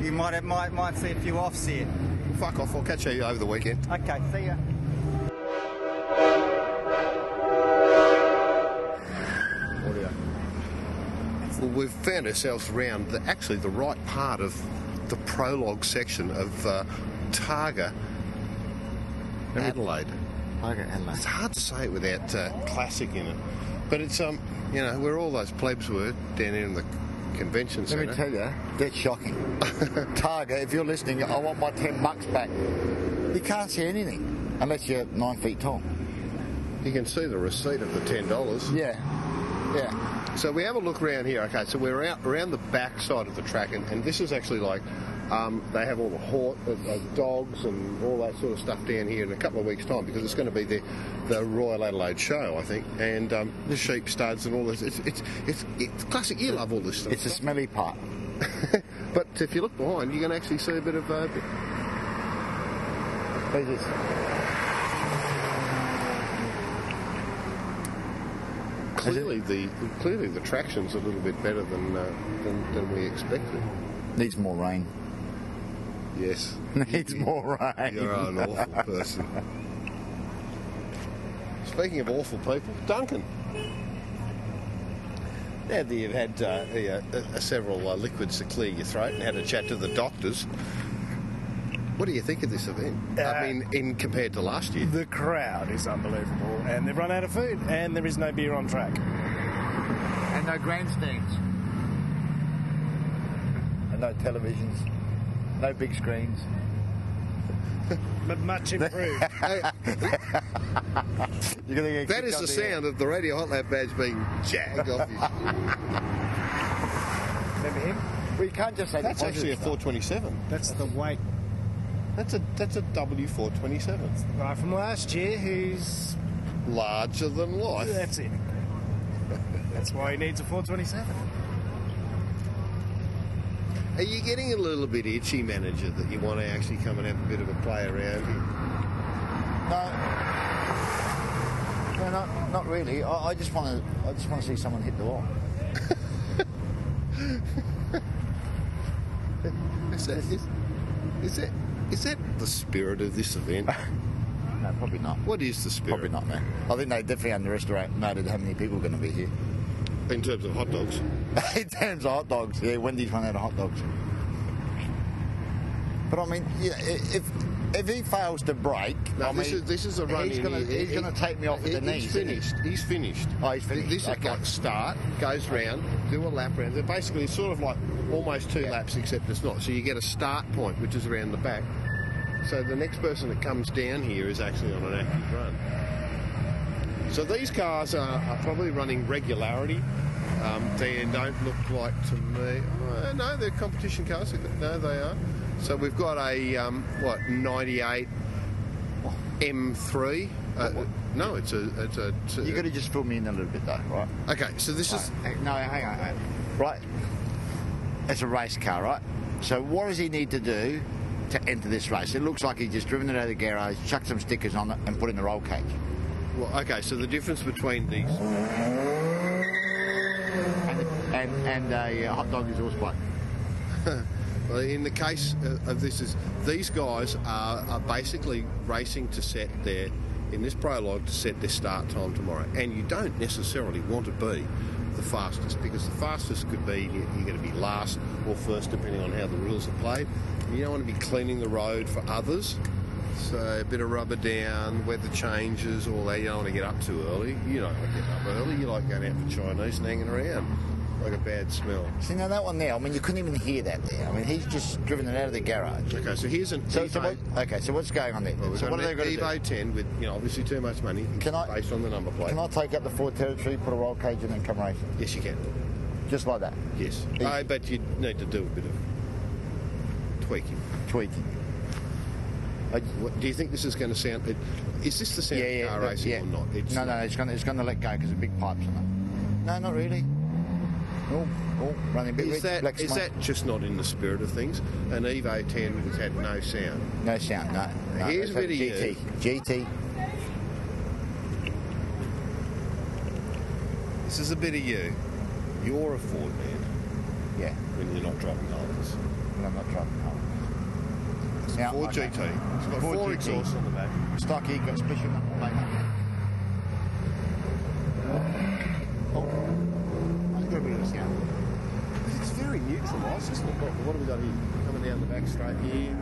Speaker 11: You might have, might might see a few offs here.
Speaker 7: Fuck off. I'll catch you over the weekend.
Speaker 11: Okay, see ya.
Speaker 7: Well, we've found ourselves around the, actually the right part of the prologue section of uh, Targa, Adelaide.
Speaker 9: Okay, hello.
Speaker 7: It's hard to say it without uh, classic in it, but it's um, you know, where all those plebs were down in the convention
Speaker 9: Let
Speaker 7: centre.
Speaker 9: me tell you, that's shocking. <laughs> Targa, if you're listening, I want my 10 bucks back. You can't see anything unless you're nine feet tall.
Speaker 7: You can see the receipt of the ten dollars.
Speaker 9: Yeah, yeah.
Speaker 7: So we have a look around here. Okay, so we're out around the back side of the track, and, and this is actually like um, they have all the hort, uh, dogs, and all that sort of stuff down here in a couple of weeks' time because it's going to be the the Royal Adelaide Show, I think, and um, the sheep studs and all this. It's it's it's, it's classic. You love all this stuff.
Speaker 9: It's a smelly part. <laughs>
Speaker 7: but if you look behind, you're going to actually see a bit of. Uh,
Speaker 9: Who's this?
Speaker 7: clearly, the clearly the traction's a little bit better than uh, than, than we expected.
Speaker 9: Needs more rain.
Speaker 7: Yes. <laughs>
Speaker 9: Needs more rain.
Speaker 7: You're an awful person. Speaking of awful people, Duncan. Now that you've had uh, yeah, uh, uh, several uh, liquids to clear your throat and had a chat to the doctors, what do you think of this event? I
Speaker 12: Uh,
Speaker 7: mean, in compared to last year.
Speaker 12: The crowd is unbelievable, and they've run out of food, and there is no beer on track.
Speaker 9: And no grandstands. And no televisions. No big screens.
Speaker 12: But much improved. <laughs>
Speaker 9: You're gonna get
Speaker 7: That
Speaker 9: kicked
Speaker 7: is
Speaker 9: off
Speaker 7: the
Speaker 9: the
Speaker 7: sound of the Radio Hot Lap badge being jagged off his... <laughs>
Speaker 12: Remember him?
Speaker 9: Well, you can't just say
Speaker 7: That's actually a
Speaker 9: positive stuff.
Speaker 7: 427.
Speaker 12: That's the weight
Speaker 7: That's a that's a W427.
Speaker 12: guy from last year who's.
Speaker 7: Larger than life.
Speaker 12: That's it. That's why he needs a 427.
Speaker 7: Are you getting a little bit itchy, manager, that you want to actually come and have a bit of a play around here?
Speaker 9: No. No, not, not really. I, I just want to. I just want to see someone hit the wall. <laughs>
Speaker 7: Is that, is, is that is that the spirit of this event? <laughs>
Speaker 9: No, probably not.
Speaker 7: What is the spirit?
Speaker 9: Probably not, man. I think they definitely underestimated how many people are going to be here.
Speaker 7: In terms of hot dogs. <laughs>
Speaker 9: In terms of hot dogs, yeah, Wendy's run out of hot dogs. But I mean, yeah, if if he fails to break,
Speaker 7: No,
Speaker 9: I
Speaker 7: this
Speaker 9: mean,
Speaker 7: is this is a run.
Speaker 9: He's going to
Speaker 7: He-
Speaker 9: to take me off
Speaker 7: he-
Speaker 9: at the
Speaker 7: he's
Speaker 9: knees. he?
Speaker 7: finished. He's finished.
Speaker 9: Oh, he's finished.
Speaker 7: This is
Speaker 9: Okay.
Speaker 7: like start, goes round, do a lap round. They're basically sort of like almost two laps, except it's not. So you get a start point, which is around the back. So the next person that comes down here is actually on an active run. So these cars are, are probably running regularity. Um, they don't look like to me. Oh, no, they're competition cars. No, they are. So we've got a um, what 98 M3. Uh, no, it's a it's a. It's
Speaker 9: You got to just fill me in a little bit, though, right?
Speaker 7: Okay, so this is
Speaker 9: No, hang on, hang on. Right, it's a race car, right? So what does he need to do to enter this race? It looks like he's just driven it out of the garage, chucked some stickers on it, and put in the roll cage.
Speaker 7: Well, okay. So the difference between these.
Speaker 9: And and a uh, hot dog is pipe. <laughs>
Speaker 7: Well, in the case of this, is these guys are, are basically racing to set their in this prologue to set their start time tomorrow, and you don't necessarily want to be the fastest because the fastest could be you're going to be last or first depending on how the rules are played. You don't want to be cleaning the road for others. So a bit of rubber down, weather changes, all that. You don't want to get up too early. You don't want to get up early. You like going out for Chinese and hanging around like a bad smell.
Speaker 9: See, now that one there, I mean, you couldn't even hear that there. I mean, he's just driven it out of the garage.
Speaker 7: Okay, so here's an
Speaker 9: So, so what, okay, so what's going on there?
Speaker 7: Well,
Speaker 9: so what are they going to do?
Speaker 7: Evo 10 with, you know, obviously too much money
Speaker 9: Can I-
Speaker 7: based on the number plate.
Speaker 9: Can I take up the Ford Territory, put a roll cage in, and come racing?
Speaker 7: Yes, you can.
Speaker 9: Just like that,
Speaker 7: Yes.
Speaker 9: Easy.
Speaker 7: Uh, but you need to do a bit of tweaking.
Speaker 9: tweaking.
Speaker 7: Do you think this is going to sound... Is this the sound
Speaker 9: yeah,
Speaker 7: of
Speaker 9: yeah,
Speaker 7: car
Speaker 9: that-
Speaker 7: racing
Speaker 9: yeah.
Speaker 7: or not? It's
Speaker 9: no, no, it's going to it's going to let go because of big pipes in it. No, not really. Oh, oh, running a bit
Speaker 7: Is
Speaker 9: red,
Speaker 7: that, is that just not in the spirit of things? An Evo 10 has had no sound.
Speaker 9: No sound, no. no
Speaker 7: Here's a bit of
Speaker 9: GT. GT.
Speaker 7: This is a bit of you. You're a Ford man
Speaker 9: Yeah,
Speaker 7: when you're not driving Holdens.
Speaker 9: but I'm not driving home.
Speaker 7: It's a
Speaker 9: Now,
Speaker 7: Ford. GT. It's got
Speaker 9: Ford
Speaker 7: four
Speaker 9: GT.
Speaker 7: exhausts on the back.
Speaker 9: Stocky, got special plate. Oh, got a bit of a sound.
Speaker 7: It's very neutralised, isn't it? What, what have we got here? Coming down the back straight here.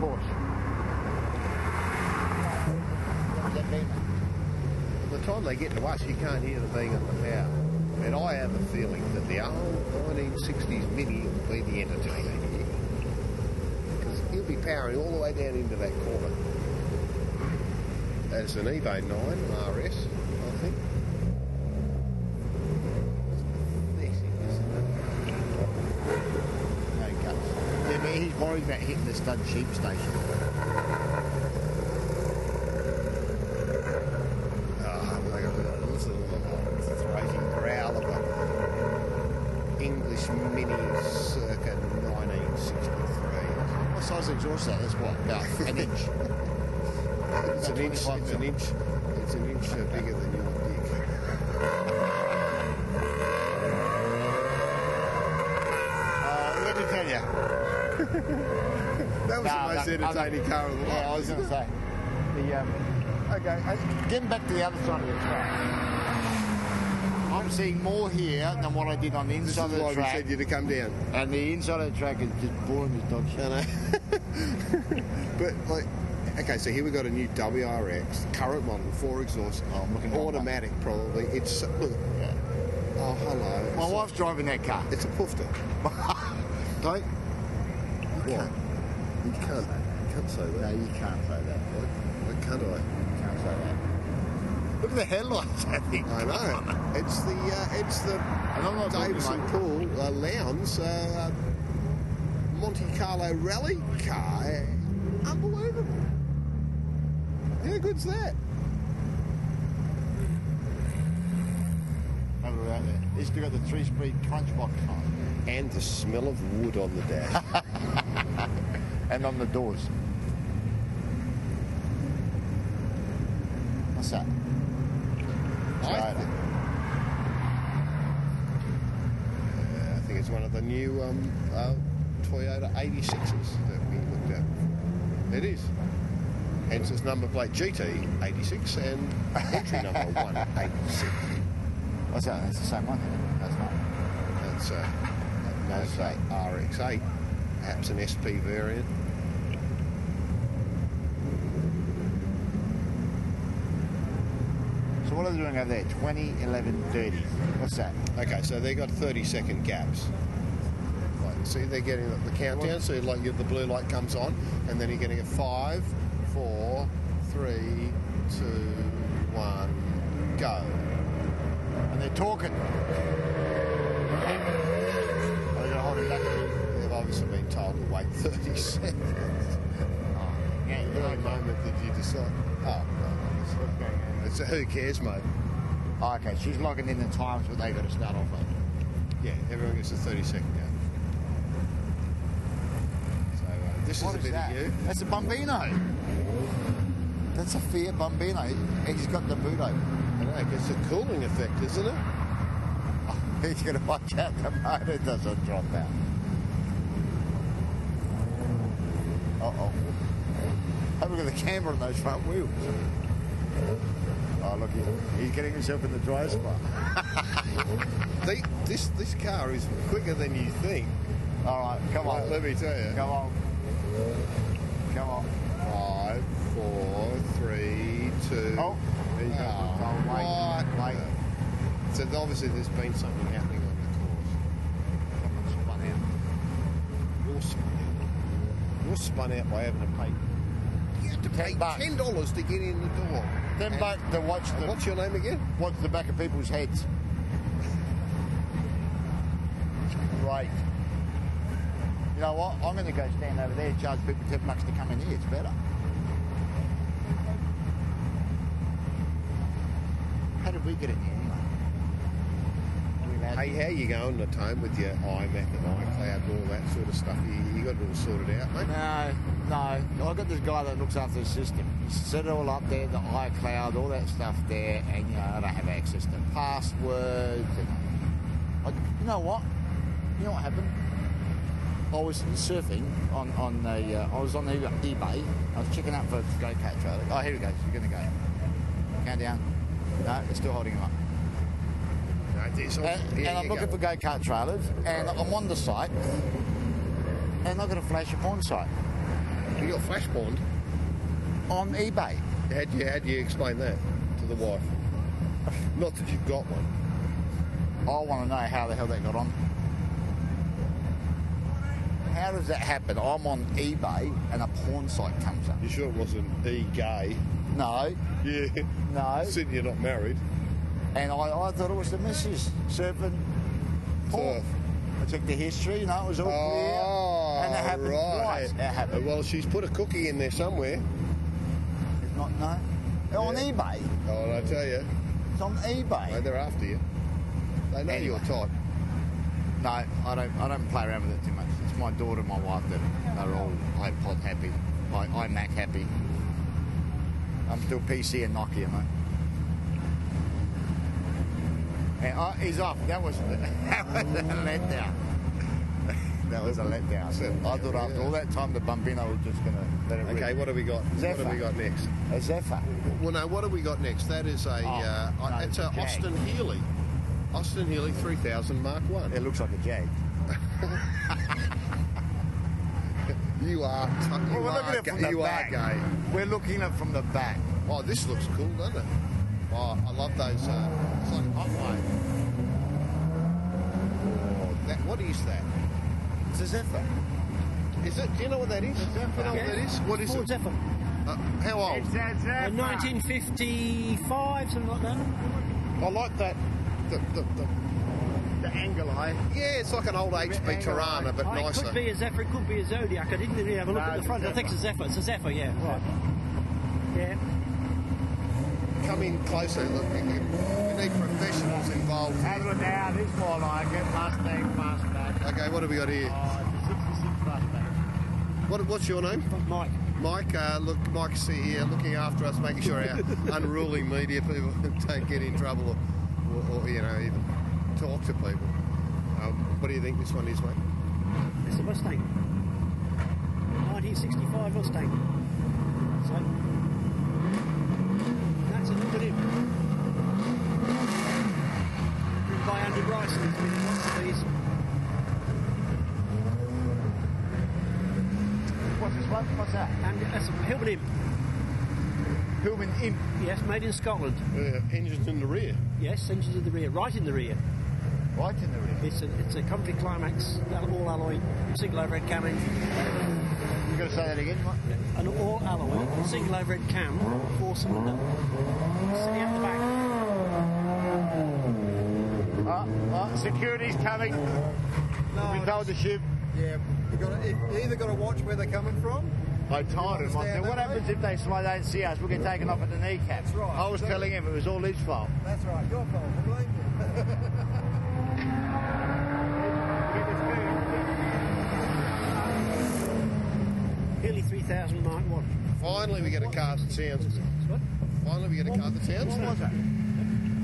Speaker 9: Porsche. That?
Speaker 7: By the time they get to us, you can't hear the bang of the power. And I have a feeling that the old 1960s Mini will be the entertainer here. Be powering all the way down into that corner. That's an Evo 9 RS, I think.
Speaker 9: No guts. Uh, yeah, but he's worried about hitting the stud sheep station.
Speaker 7: Ah, they got a little throaty growl of a English Mini circa 1963.
Speaker 9: What size exhaust that? That's what, about an inch? <laughs>
Speaker 7: It's an inch. It's an inch. It's an inch uh, bigger than your dick.
Speaker 9: Uh, let me tell you. <laughs>
Speaker 7: That was
Speaker 9: No,
Speaker 7: the most
Speaker 9: no,
Speaker 7: entertaining car of the lot.
Speaker 9: Yeah, I was going to say. <laughs> The, um, okay, getting back to the other side of the track. I'm seeing more here than what I did on the inside
Speaker 7: This is
Speaker 9: inside of
Speaker 7: why
Speaker 9: the
Speaker 7: we
Speaker 9: track.
Speaker 7: said you to come down.
Speaker 9: And the inside of the track is just boring as dog shit. <laughs>
Speaker 7: But like, okay, so here we got a new WRX, current model, four exhaust,
Speaker 9: Oh, I'm looking
Speaker 7: automatic probably. It's look.
Speaker 9: Yeah.
Speaker 7: Oh hello.
Speaker 9: My
Speaker 7: It's a-
Speaker 9: wife's driving that car.
Speaker 7: It's a poofter. <laughs>
Speaker 9: Don't.
Speaker 7: You can't. You can't. You can't say
Speaker 9: No,
Speaker 7: that.
Speaker 9: you can't say that.
Speaker 7: Why, why can't I?
Speaker 9: You can't say that. Look at the headlights, <laughs> I think.
Speaker 7: I know. It's the uh, it's the
Speaker 9: And I'm not like-
Speaker 7: Pool uh, Lowndes uh, Monte Carlo rally car. Unbelievable. How good's that?
Speaker 9: Have a look out there. He's still got the three-speed crunch box on.
Speaker 7: And the smell of wood on the dash. <laughs>
Speaker 9: and on the doors. What's that?
Speaker 7: I
Speaker 9: Toyota.
Speaker 7: think, uh, I think it's one of the new um, uh, Toyota 86s that we looked at. It is. Hence its number plate GT 86 and entry number <laughs> 186.
Speaker 9: What's that? That's the same one. That's not.
Speaker 7: That's uh, a, a Mazda RX-8, perhaps an SP variant.
Speaker 9: So what are they doing over there? 2011 30. What's that?
Speaker 7: Okay, so they got 30 second gaps. See, they're getting the, countdown. So like the blue light comes on, and then you're getting a five, four, three, two, one, go.
Speaker 9: And they're talking. Are they going to hold it back?
Speaker 7: They've obviously been told to wait 30 <laughs> seconds.
Speaker 9: Oh, yeah,
Speaker 7: At what moment did you decide? Oh, no, it's a who cares mode.
Speaker 9: Oh, okay, she's logging in the times, but they got to start off on.
Speaker 7: Yeah, everyone gets a 30 second gap. So uh, this
Speaker 9: What
Speaker 7: is a bit
Speaker 9: that?
Speaker 7: of you.
Speaker 9: That's a Bambino. That's a Fiat Bambino. He's got the boot open.
Speaker 7: I know, it's a cooling effect, isn't it? <laughs>
Speaker 9: He's going to watch out the motor doesn't drop out. Uh-oh. Have a look at the camera on those front wheels. Oh, look, he's getting himself in the dry spot. <laughs>
Speaker 7: The, this this car is quicker than you think.
Speaker 9: All right, come on.
Speaker 7: Right, let me tell you.
Speaker 9: Come on. Come on.
Speaker 7: Five, four, three, two.
Speaker 9: Oh, he's got
Speaker 7: Oh, ah,
Speaker 9: the oh, wait,
Speaker 7: what?
Speaker 9: wait.
Speaker 7: So obviously there's been something happening on the course.
Speaker 9: Spun out.
Speaker 7: You're spun out. You're spun out by having to pay. You have to pay
Speaker 9: bucks.
Speaker 7: ten dollars to get in the door.
Speaker 9: Ten
Speaker 7: And-
Speaker 9: bucks to watch the
Speaker 7: What's your name again?
Speaker 9: watch the back of people's heads. Great. You know what? I'm going to go stand over there and charge people ten bucks to come in here. It's better. How did we get in here anyway?
Speaker 7: Hey, how you going at home with your iMac and iCloud and all that sort of stuff? You, you got it all sorted out, mate?
Speaker 9: No, no. I've got this guy that looks after the system. He's set it all up there, the iCloud, all that stuff there, and you know, I don't have access to passwords. And I, you know what? You know what happened? I was surfing on on the. Uh, I was on the eBay. I was checking out for go kart trailer. Oh, here we go. You're gonna go. Countdown. No, they're still holding him up.
Speaker 7: No,
Speaker 9: And, I'm looking
Speaker 7: go.
Speaker 9: for go kart trailers, and I'm on the site, and I've got a flash of porn site
Speaker 7: You got flash bond.
Speaker 9: on eBay.
Speaker 7: How do you, how'd you explain that to the wife? Not that you've got one.
Speaker 9: I want to know how the hell that got on. How does that happen? I'm on eBay and a porn site comes up.
Speaker 7: You sure it wasn't e-gay?
Speaker 9: No,
Speaker 7: Yeah.
Speaker 9: no.
Speaker 7: Sitting you're not married.
Speaker 9: And I, I thought it was the missus surfing porn.
Speaker 7: Surf.
Speaker 9: I checked the history, you know, it was all
Speaker 7: Oh,
Speaker 9: clear. Ah, and it happened
Speaker 7: right.
Speaker 9: It happened.
Speaker 7: Well, she's put a cookie in there somewhere.
Speaker 9: It's not, no. On eBay.
Speaker 7: Oh, I tell you,
Speaker 9: It's on eBay.
Speaker 7: mate, they're after you. They know
Speaker 9: Anyway.
Speaker 7: you're tight.
Speaker 9: No, I don't. I don't play around with it too much. It's my daughter and my wife that are all iPod happy, i iMac happy. I'm still PC and Nokia, mate. And uh, he's off. That was <laughs> that was a letdown. <laughs> that was a letdown. I thought after all that time, the Bambino was just going to let it rip.
Speaker 7: Okay, what have we got? What have we got next?
Speaker 9: A Zephyr.
Speaker 7: Well, no, what have we got next? That is a,
Speaker 9: Oh,
Speaker 7: uh,
Speaker 9: no,
Speaker 7: it's
Speaker 9: it's
Speaker 7: a
Speaker 9: a
Speaker 7: Austin Healey. Austin Healey 3000 Mark 1.
Speaker 9: It looks like a Jag. <laughs>
Speaker 7: You are, t- you
Speaker 9: Well, we're
Speaker 7: are,
Speaker 9: looking at it
Speaker 7: ga-
Speaker 9: from the
Speaker 7: you
Speaker 9: back.
Speaker 7: are gay.
Speaker 9: We're looking at it from the back.
Speaker 7: Oh, this looks cool, doesn't it? Oh, I love those. Uh, it's like hot wave. Oh, that, what is that?
Speaker 9: It's a Zephyr.
Speaker 7: Is it? Do you know what that is? Do you know what that is? What is
Speaker 13: Ford
Speaker 7: it?
Speaker 13: Zephyr.
Speaker 7: Uh, how old?
Speaker 13: Uh, 1955, something like that.
Speaker 7: I like that. The, the, the,
Speaker 9: Angle eye.
Speaker 7: yeah, it's like an old HP Tirana, but
Speaker 13: Oh, it
Speaker 7: nicer.
Speaker 13: could be a Zephyr, it could be a Zodiac. I didn't really have a look
Speaker 9: No,
Speaker 13: at the front. I think it's a Zephyr. It's a Zephyr, yeah. Right. Yeah.
Speaker 7: Come in closer. Look, we need we need professionals involved.
Speaker 9: Have a look now. This more like it. Mustang fastback.
Speaker 7: Okay, what have we got here?
Speaker 9: Oh, it's a 66 fastback.
Speaker 7: What, what's your name?
Speaker 13: Mike.
Speaker 7: Mike, uh, look, Mike's here looking after us, making sure our <laughs> unruly media people <laughs> don't get in trouble or, or, or you know, even talk to people. Um, what do you think this one is, mate?
Speaker 13: It's a Mustang. 1965 Mustang. So, that's a look at him. Driven by Andy Bryson. He's been in lots of these.
Speaker 9: What's this one? What's that?
Speaker 13: And that's a Hilbert him.
Speaker 9: Hillman Imp.
Speaker 13: Yes, made in Scotland.
Speaker 7: Uh, engines in the rear.
Speaker 13: Yes, engines in the rear, right in the rear.
Speaker 9: Right in the rear.
Speaker 13: It's a it's a Coventry Climax all alloy single overhead cam engine.
Speaker 9: You got to say that again, what?
Speaker 13: An all alloy single overhead cam four cylinder. Sitting at the back.
Speaker 9: Ah, ah, security's coming.
Speaker 14: No,
Speaker 9: we told the ship.
Speaker 14: Yeah, you got to, you either got to watch where they're coming from.
Speaker 9: I told him. I said, what
Speaker 14: way.
Speaker 9: happens if they slow down and see us? We'll get taken off at the kneecap.
Speaker 14: That's right.
Speaker 9: I was
Speaker 14: Exactly.
Speaker 9: telling him it was all his fault.
Speaker 14: That's right, your fault blame you.
Speaker 13: Healey 3,000 Mark 1.
Speaker 7: Finally, we get a car that sounds good.
Speaker 13: What?
Speaker 7: Finally, we get a car that sounds
Speaker 13: What was that?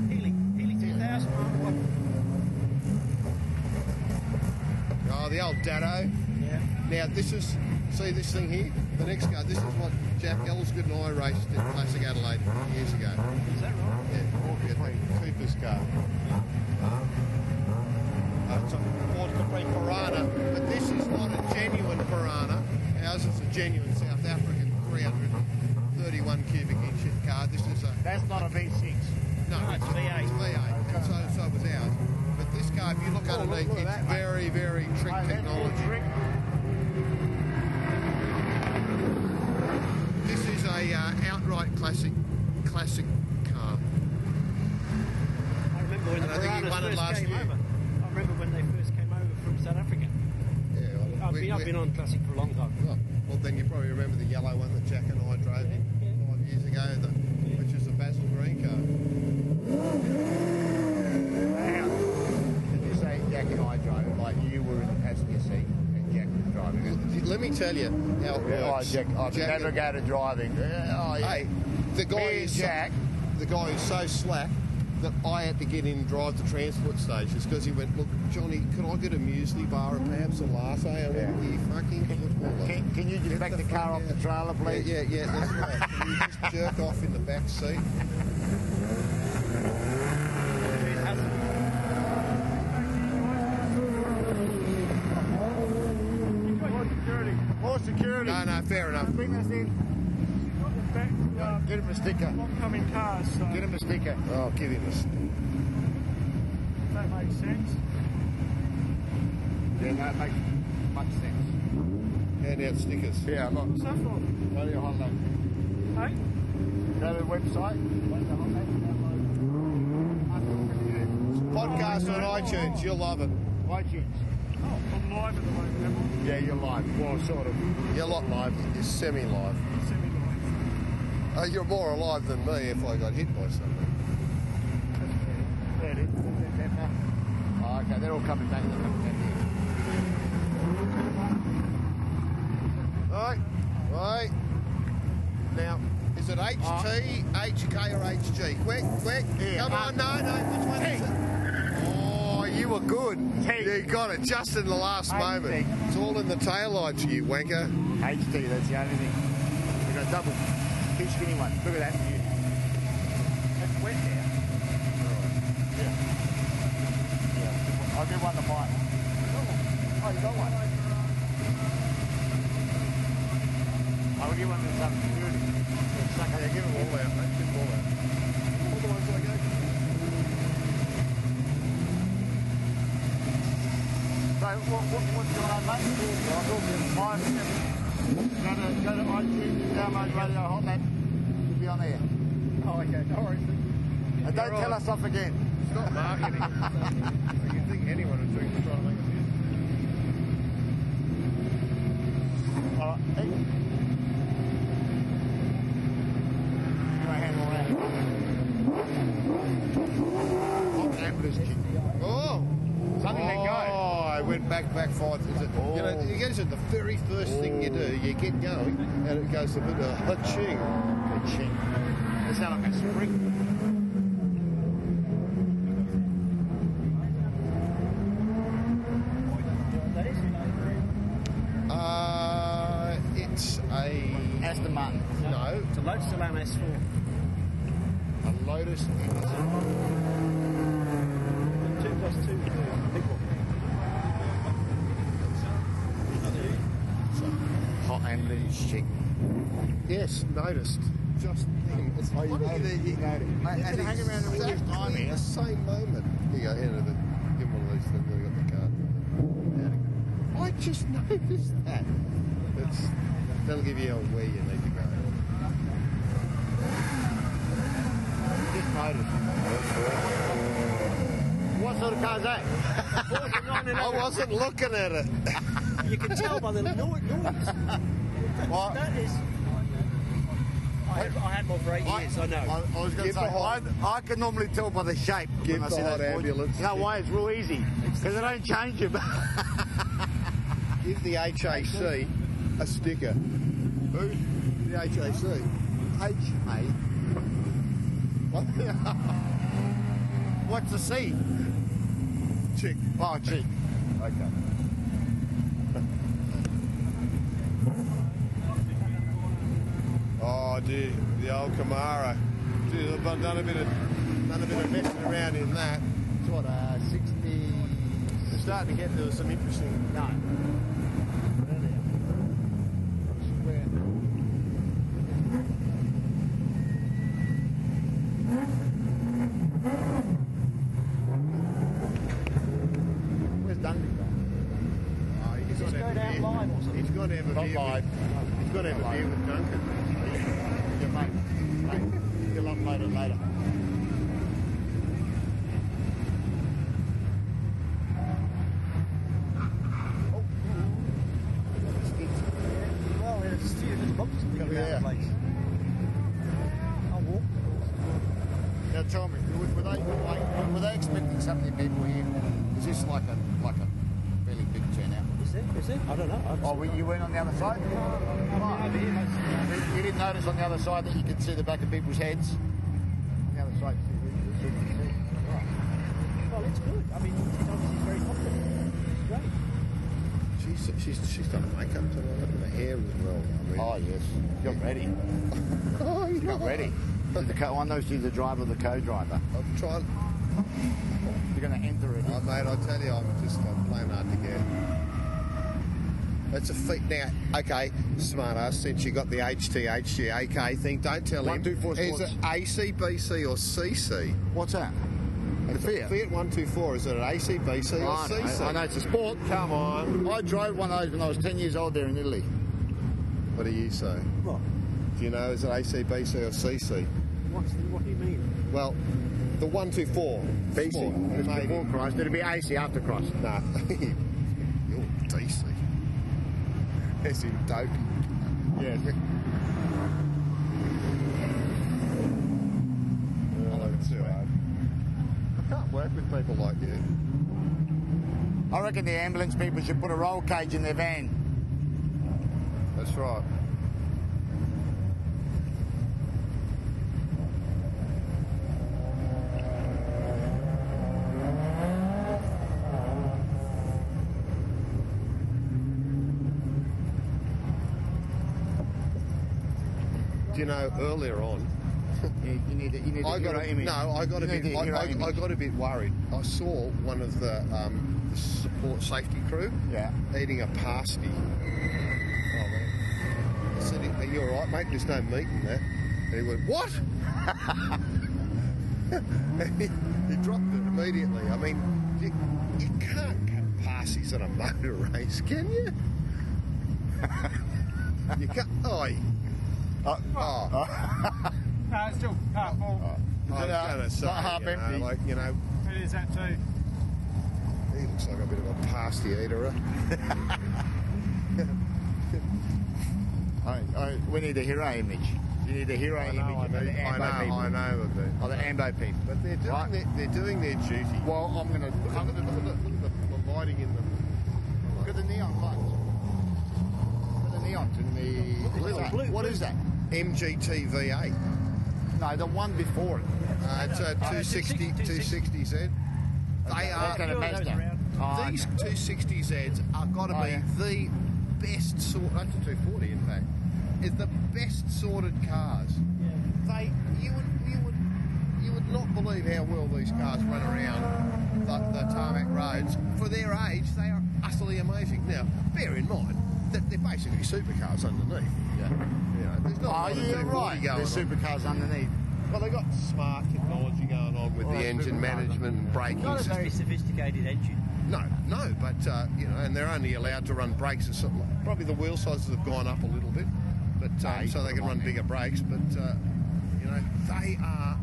Speaker 13: Healey, Healey 3000 Mark 1.
Speaker 7: Oh, the old Dado.
Speaker 13: Yeah.
Speaker 7: Now, this is, see this thing here? The next car, this is what Jack Elsegood and I raced in Classic Adelaide years ago.
Speaker 13: Is that right?
Speaker 7: Yeah, we had the Cooper's car. Uh, it's a Ford Capri Perana, but this is not a genuine Perana. Ours is a genuine South African 331 cubic inch car. This is a...
Speaker 9: That's not a V6.
Speaker 7: No,
Speaker 13: it's V8.
Speaker 7: It's V8, and so, so was ours. But this car, if you look
Speaker 9: Oh, look-
Speaker 7: underneath,
Speaker 9: look at
Speaker 7: it's
Speaker 9: that, mate.
Speaker 7: very, very trick
Speaker 9: all
Speaker 7: technology.
Speaker 9: trick.
Speaker 7: This is a uh, outright classic, classic car.
Speaker 13: I remember when
Speaker 7: And
Speaker 13: the
Speaker 7: I think he won it
Speaker 13: first
Speaker 7: last
Speaker 13: came
Speaker 7: year.
Speaker 13: over. I remember when they first came over from South Africa.
Speaker 7: Yeah,
Speaker 13: I've,
Speaker 7: we-
Speaker 13: been, I've been on Classic for a long time.
Speaker 7: Well, well, then you probably yellow one that Jack and I drove in five years ago, the, which is a Basil Green car.
Speaker 9: Hang on. Did you say Jack and I drove like you were in the passenger seat and Jack was driving?
Speaker 7: Let me tell you how it
Speaker 9: Yeah, oh,
Speaker 7: works.
Speaker 9: Jack, I've
Speaker 7: Jack and-
Speaker 9: navigated driving. Yeah, Oh, yeah.
Speaker 7: Hey, the guy is
Speaker 9: Jack.
Speaker 7: the guy is so slack that I had to get in and drive the transport stations because he went, look, Johnny, can I get a muesli bar and perhaps a latte? I went, you fucking footballer.
Speaker 9: Can, can you just back the car off the trailer, please?
Speaker 7: Yeah, yeah, yeah, that's right. <laughs> Can you just jerk off in the back seat?
Speaker 9: More security. More security.
Speaker 7: No, no, fair enough.
Speaker 9: Bring us in. Get him a sticker.
Speaker 15: Oncoming cars, so
Speaker 9: Get him a sticker.
Speaker 7: Oh, give him a... s-
Speaker 15: that makes sense.
Speaker 9: Yeah, that makes much sense.
Speaker 7: Hand out stickers.
Speaker 9: Yeah, look.
Speaker 15: What's that for?
Speaker 9: Go to your holiday.
Speaker 15: Hey?
Speaker 9: Go to the website. Go to the.
Speaker 7: Podcast on iTunes, you'll love it.
Speaker 9: iTunes.
Speaker 15: Oh, I'm live at the moment, am
Speaker 9: Yeah, you're live. Well, sort of.
Speaker 7: You're not live, you're semi-live.
Speaker 15: Semi-live.
Speaker 7: Oh, you're more alive than me if I got hit by something.
Speaker 9: There it is. Oh, okay, they're all coming back. They're coming back here.
Speaker 7: Right, right. Now, is it HT, HK, or HG? Quick, quick.
Speaker 9: Yeah,
Speaker 7: Come
Speaker 9: uh,
Speaker 7: on, no, no. Which one is it? Oh, you were good. You got it just in the last
Speaker 9: HT.
Speaker 7: moment. It's all in the tail lights, you wanker.
Speaker 9: HT, that's the only thing. We've got double. Skinny ones. Look at that view. That's wet there. Yeah. Yeah. I'll give one to Mike. Oh, you got one? I will give one to some security.
Speaker 7: Yeah, give them all out, mate. Give them all out. All the ones I you.
Speaker 9: So, what, what, what's going on, mate? I'm talking mine. Go to, go to iTunes download Radio Hotnet. On there.
Speaker 15: Oh, okay, no worries.
Speaker 9: And don't tell us off again.
Speaker 7: It's not marketing. <laughs> you think anyone would think to try to make a business.
Speaker 9: All right. Hey. Go handle that. Hot ambulance kick.
Speaker 7: Oh!
Speaker 9: Something they go.
Speaker 7: Oh, I went back, back five. Is it, You know, oh. you guys, the very first thing you do, you get going, and it goes a bit uh, <laughs> of
Speaker 9: Ka-ching. Does that like a spring?
Speaker 7: Uh, it's a...
Speaker 9: Aston Martin.
Speaker 7: No.
Speaker 13: It's a Lotus Elan S4.
Speaker 7: A Lotus.
Speaker 13: Two plus two. Big one.
Speaker 9: Hot ambulance chick.
Speaker 7: Yes, noticed. Just him. It's
Speaker 9: you
Speaker 7: funny
Speaker 9: know
Speaker 7: that
Speaker 9: it, you know it. Mate,
Speaker 7: At
Speaker 9: and
Speaker 7: the
Speaker 9: hang around all this
Speaker 7: exact
Speaker 9: time
Speaker 7: the same moment. Here you go, hand it, give him one of these things, we got the card. There you go. I just noticed that. It's, that'll give you a where you need to go.
Speaker 9: Just noticed. What sort of car's that? <laughs>
Speaker 7: I wasn't looking at it.
Speaker 13: You can tell by the no- noise.
Speaker 9: What?
Speaker 13: That is. I had, I had one for eight years, I know.
Speaker 9: I, I was going to
Speaker 7: Give
Speaker 9: say, I, I can normally tell by the shape.
Speaker 7: Give
Speaker 9: when I
Speaker 7: the
Speaker 9: see
Speaker 7: hot
Speaker 9: those
Speaker 7: ambulance
Speaker 9: You know
Speaker 7: stick.
Speaker 9: why? It's real easy. Because they don't change them. <laughs>
Speaker 7: Give the HAC a sticker. Who? The HAC.
Speaker 9: H A. What? <laughs> What's the C?
Speaker 7: Chick.
Speaker 9: Oh, chick. Okay.
Speaker 7: Dear, the old Camaro. Dude, I've done a bit of done a bit of messing around in that.
Speaker 9: It's what, uh, 60.
Speaker 7: We're starting to get to some interesting.
Speaker 9: No. Where's Dundee gone?
Speaker 7: Oh, he's
Speaker 13: Just
Speaker 7: gonna
Speaker 13: go
Speaker 7: have a
Speaker 13: down
Speaker 7: beer.
Speaker 13: live or something.
Speaker 7: He's going to have a
Speaker 9: Not
Speaker 7: beer.
Speaker 9: live.
Speaker 7: With, he's going to have a beer with Duncan.
Speaker 9: Yeah, mate. mate. He'll upload it later.
Speaker 13: Well, there's a few little bumps in the
Speaker 9: Yeah.
Speaker 13: place. I'll walk.
Speaker 9: Now tell me, were, were they like, were they expecting so many people here? Is this like a like a fairly big turnout?
Speaker 13: Is there? Is there? I don't know.
Speaker 9: Oh, well, you went on the other side? You- You didn't notice on the other side that you could see the back of people's heads? On the other side.
Speaker 13: Well, it's good. I mean, it's obviously very popular. It's great.
Speaker 7: She's, she's, she's done makeup tonight and the hair as well. I mean,
Speaker 9: Oh, yes. You're ready. <laughs>
Speaker 7: oh,
Speaker 9: You got ready. Did the co- I know she's the driver, the co-driver.
Speaker 7: I'm trying.
Speaker 9: You're going to enter it.
Speaker 7: Oh, mate, I tell you, I'm just I'm playing hard to get. It's a feat now. Okay, smart ass. Since you got the HTHGAK thing, don't tell
Speaker 9: One,
Speaker 7: him.
Speaker 9: two, four,
Speaker 7: Is
Speaker 9: sports.
Speaker 7: it AC, BC, or CC?
Speaker 9: What's that? The Fiat?
Speaker 7: Fiat 124. Is it an AC, BC, or
Speaker 9: I know,
Speaker 7: CC?
Speaker 9: I know it's a sport.
Speaker 7: Come on.
Speaker 9: I drove one of those when I was 10 years old there in Italy.
Speaker 7: What do you say?
Speaker 13: What?
Speaker 7: Do you know is it ACBC or CC?
Speaker 13: What's the, what do you mean?
Speaker 7: Well, the 124.
Speaker 9: BC.
Speaker 7: Sport,
Speaker 9: It's
Speaker 7: maybe.
Speaker 9: before Christ. It'll be AC after Christ.
Speaker 7: Nah. You're DC. As in dope.
Speaker 9: Yes.
Speaker 7: It's too hard. I can't work with people like you.
Speaker 9: I reckon the ambulance people should put a roll cage in their van.
Speaker 7: That's right. Do you know earlier on? <laughs>
Speaker 9: You, you need to, you need to
Speaker 7: I got a,
Speaker 9: image.
Speaker 7: no, I got a
Speaker 9: You
Speaker 7: bit. I, I. I got a bit worried. I saw one of the um, the support safety crew
Speaker 9: Yeah.
Speaker 7: eating a pasty. Oh man! I said, "Are you all right, mate? There's no meat in there." And he went, "What?" <laughs> he, he dropped it immediately. I mean, you, you can't cut pasties at a motor race, can you? <laughs> you can't. Oh,
Speaker 9: Uh,
Speaker 7: oh.
Speaker 15: No, it's still half full.
Speaker 7: I was going to say,
Speaker 9: not half
Speaker 7: you know, like you know,
Speaker 15: It is that too.
Speaker 7: he looks like a bit of a pasty eater. <laughs>
Speaker 9: I, I, we need a hero image. You need a hero
Speaker 7: I
Speaker 9: image
Speaker 7: I
Speaker 9: of the
Speaker 7: know, I know,
Speaker 9: people.
Speaker 7: I know of it.
Speaker 9: Of oh, the Ambo people.
Speaker 7: But they're doing
Speaker 9: Right.
Speaker 7: their, they're doing their duty.
Speaker 9: Well, I'm going to
Speaker 7: Look at, the, look, at the, the, the lighting in them.
Speaker 9: look at the neon lights. Look at the neons in the.
Speaker 13: Look
Speaker 9: What's
Speaker 13: the
Speaker 9: that?
Speaker 13: blue,
Speaker 9: What
Speaker 13: blue.
Speaker 9: is that?
Speaker 7: MGT V8.
Speaker 9: No, the one before it.
Speaker 7: Uh, it's a 260, 260 Z. They are
Speaker 9: got a Mazda. Oh,
Speaker 7: these 260 Zs are got to
Speaker 9: Oh,
Speaker 7: be the best sort. That's a 240, in fact. Is the best sorted cars. They you would you would you would not believe how well these cars run around the, the tarmac roads. For their age, they are utterly amazing. Now, bear in mind, they're, they're basically supercars underneath. Yeah. You there's not a
Speaker 9: Oh,
Speaker 7: lot of
Speaker 9: yeah,
Speaker 7: 240
Speaker 9: right.
Speaker 7: going
Speaker 9: There's
Speaker 7: on.
Speaker 9: supercars underneath.
Speaker 7: Well, they've got smart technology going on with
Speaker 9: Well,
Speaker 7: the engine management and braking
Speaker 13: Not a
Speaker 7: system.
Speaker 13: very sophisticated engine.
Speaker 7: No, no, but uh, you know, and they're only allowed to run brakes or something. Like, probably the wheel sizes have gone up a little bit, but um, so they can run bigger brakes. But uh, you know, they are,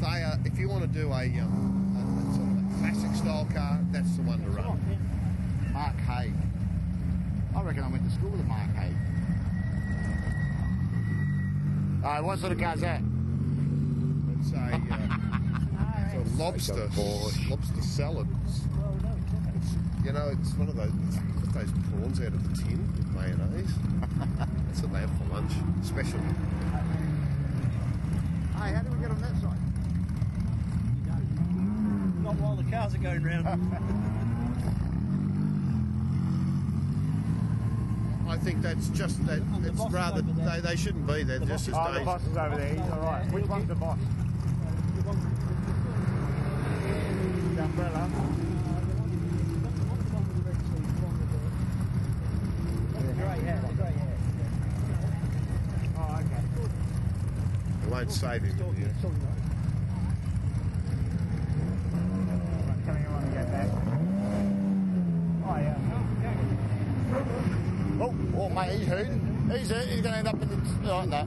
Speaker 7: they are. If you want to do a, um, a, a sort of a classic style car, that's the one to run.
Speaker 9: Mark Haig. I reckon I went to school with a Mark Haig. Alright, what sort of car's that?
Speaker 7: It's a, uh, <laughs> it's a lobster, lobster salad. It's, you know, it's one of those. It's those prawns out of the tin with mayonnaise. <laughs> that's what they have for lunch, special.
Speaker 9: Hey, how do we get on that side?
Speaker 13: Not while the cars are going round. <laughs>
Speaker 7: I think that's just that. It's rather they, they shouldn't be there. They're just as
Speaker 12: Oh, the boss is over there. He's all right. Which one's the boss? The umbrella. Oh, okay.
Speaker 7: They won't save him the end.
Speaker 12: Right, coming along and get back. Oh, yeah.
Speaker 9: Oh, oh, mate, he's hooting. He's hooting. He's going to end up in the. All right,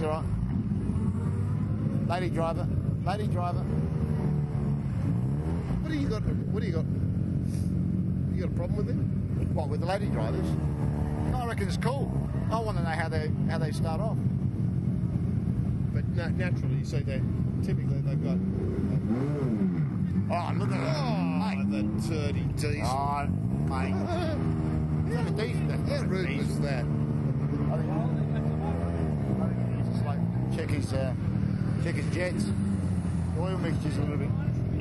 Speaker 9: He's all right. Lady driver. Lady driver.
Speaker 7: What do you got? What do you got? You got a problem with it?
Speaker 9: What, with the lady drivers? I reckon it's cool. I want to know how they how they start off.
Speaker 7: But na- naturally, you see, they typically they've got.
Speaker 9: Uh, oh, look at that.
Speaker 7: Oh, the dirty diesel.
Speaker 9: Oh, mate. <laughs> A decent.
Speaker 7: How rude was that?
Speaker 9: I think, I think he needs to slow, check his uh, check his jets. The oil mixture's a little bit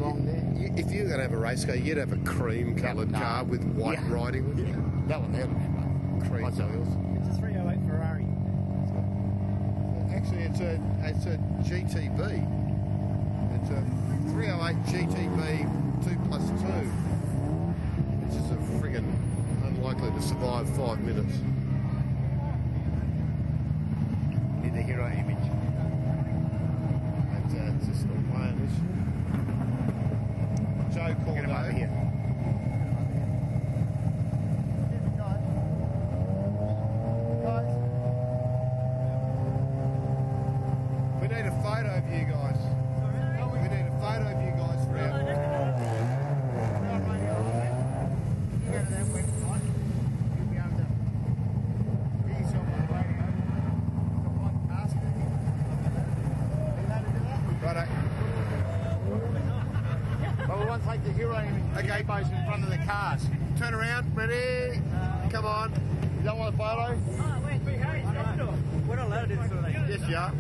Speaker 9: wrong there.
Speaker 7: If you were going to have a race car, you'd have a cream-coloured
Speaker 9: No.
Speaker 7: car with white
Speaker 9: Yeah.
Speaker 7: writing, wouldn't you?
Speaker 9: That one there, look at.
Speaker 7: Cream
Speaker 9: What's that?
Speaker 7: wheels.
Speaker 13: It's a 308 Ferrari.
Speaker 7: Actually, it's a it's a GTB. It's a 308 GTB two plus two, which is a friggin' unlikely to survive five minutes.
Speaker 9: Need the hero image.
Speaker 7: And uh, it's just not playing this. Joe called
Speaker 9: Get him over here.
Speaker 7: We need a photo of you guys. We need a photo of you guys for our. Righto.
Speaker 9: But we want to take the hero image. Okay, both in front of the cars.
Speaker 7: Turn around. Ready? Come on.
Speaker 9: You don't want a photo?
Speaker 13: We're not allowed to do sort of thing.
Speaker 7: Yes, you are.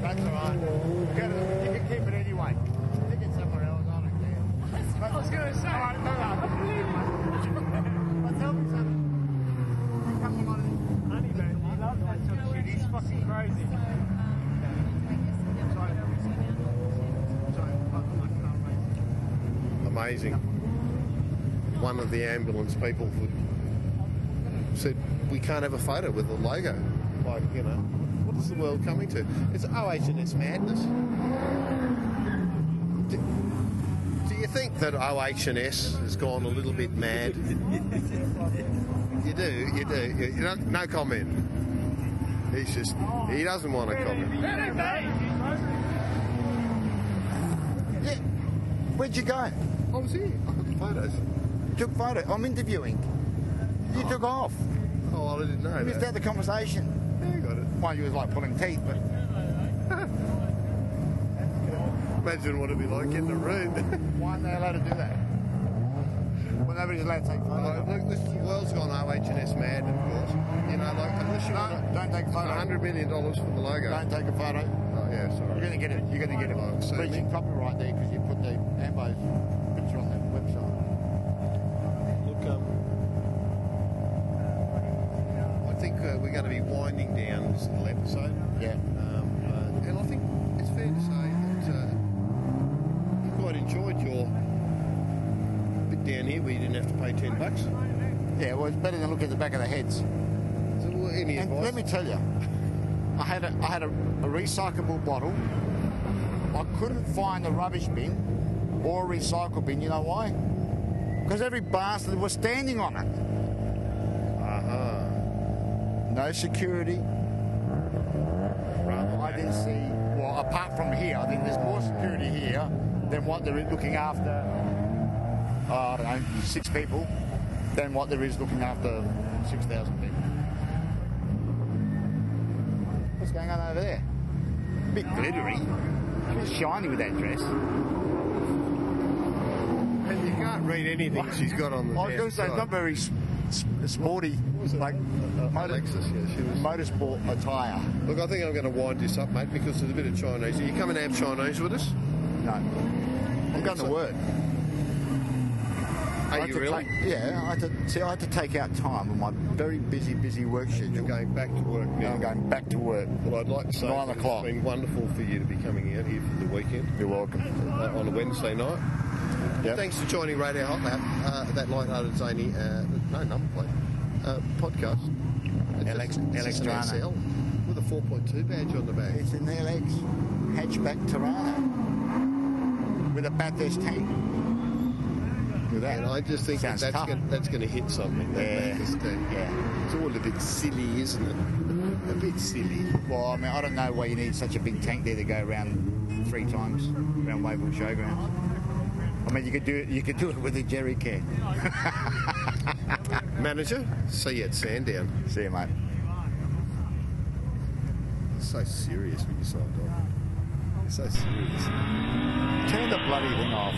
Speaker 9: That's all right. Get it. You can keep it anyway. Stick it somewhere else. I don't care. I was going to say. All right, no, no. Let's help each other. Come on.
Speaker 13: Honey, man, he loves that sort of shit. He's fucking crazy.
Speaker 7: Amazing. One of the ambulance people said, "We can't have a photo with the logo." Like, you know, what is the world coming to? It's OH&S madness. Do, do you think that OH&S has gone a little bit mad? you do, you do. You, you no comment. He's just, he doesn't want to comment.
Speaker 9: Yeah. Where'd you go?
Speaker 7: Oh, I was here. I took the photos.
Speaker 9: Took photo. I'm interviewing. You oh. took off.
Speaker 7: Oh, well, I didn't know
Speaker 9: You missed out the conversation.
Speaker 7: Yeah, you got it.
Speaker 9: Well, you was like pulling teeth, but <laughs>
Speaker 7: Imagine what it'd be like in the room. <laughs>
Speaker 9: why aren't they allowed to do that? Well, nobody's allowed to take
Speaker 7: Like,
Speaker 9: photos.
Speaker 7: look, this the world's gone OH&S mad, of course. You know, like unless you
Speaker 9: No,
Speaker 7: want
Speaker 9: don't take a photo.
Speaker 7: hundred million dollars for the logo.
Speaker 9: Don't take a photo.
Speaker 7: Oh yeah, sorry.
Speaker 9: You're gonna get it. You're gonna get it.
Speaker 7: Oh,
Speaker 9: breaching copyright there because you put the Ambo's picture on the website.
Speaker 7: Look, um, I think uh, we're going to be winding down this little episode.
Speaker 9: Yeah.
Speaker 7: Um, uh, and I think it's fair to say that uh, we quite enjoyed your bit down here. We didn't have to pay 10 bucks.
Speaker 9: Yeah, well, it's better than looking at the back of the heads.
Speaker 7: So, any
Speaker 9: And
Speaker 7: advice?
Speaker 9: let me tell you, I had a, I had a, a recyclable bottle. I couldn't find a rubbish bin or a recycle bin. You know why? Because every bastard was standing on it.
Speaker 7: Uh-huh.
Speaker 9: No security. I didn't see. Well, apart from here, I think there's more security here than what they're looking after. Uh, I don't know, six people, than what there is looking after six thousand people. What's going on over there? A bit glittery. Bit shiny with that dress.
Speaker 7: And you can't read anything she's got on the
Speaker 9: I was going to say, it's not very sporty, like motor,
Speaker 7: Alexis, yeah, she was.
Speaker 9: motorsport attire.
Speaker 7: Look, I think I'm going to wind this up, mate, because there's a bit of Chinese. Are you coming to have Chinese with us?
Speaker 9: No. I'm going to work. I
Speaker 7: Are
Speaker 9: had
Speaker 7: you really?
Speaker 9: take- yeah, I had to see. I had to take out time on my very busy, busy work schedule.
Speaker 7: You're going back to work
Speaker 9: Now
Speaker 7: now.
Speaker 9: I'm going back to work.
Speaker 7: Well, I'd like to say
Speaker 9: Nine o'clock.
Speaker 7: it's been wonderful for you to be coming out here for the weekend
Speaker 9: You're welcome.
Speaker 7: uh, on a Wednesday night.
Speaker 9: Yep.
Speaker 7: Thanks for joining Radio Hot Lap, uh, that light-hearted zany, uh, no number plate, uh, podcast. It's
Speaker 9: Alex- Alex
Speaker 7: with a 4.2 badge on the back.
Speaker 9: It's an LX hatchback Torana with a Bathurst tank. At that.
Speaker 7: And I just think that that's going, that's going to hit something. That
Speaker 9: Yeah.
Speaker 7: Bathurst thing.
Speaker 9: Yeah.
Speaker 7: It's all a bit silly, isn't it? A bit silly.
Speaker 9: Well, I mean, I don't know why you need such a big tank there to go around three times around Wayville Showground. I mean, you could do it. You could do it with a jerry can. <laughs>
Speaker 7: Manager, see you at Sandown.
Speaker 9: See you, mate.
Speaker 7: So serious when you signed on. You're so serious.
Speaker 9: Turn the bloody thing off.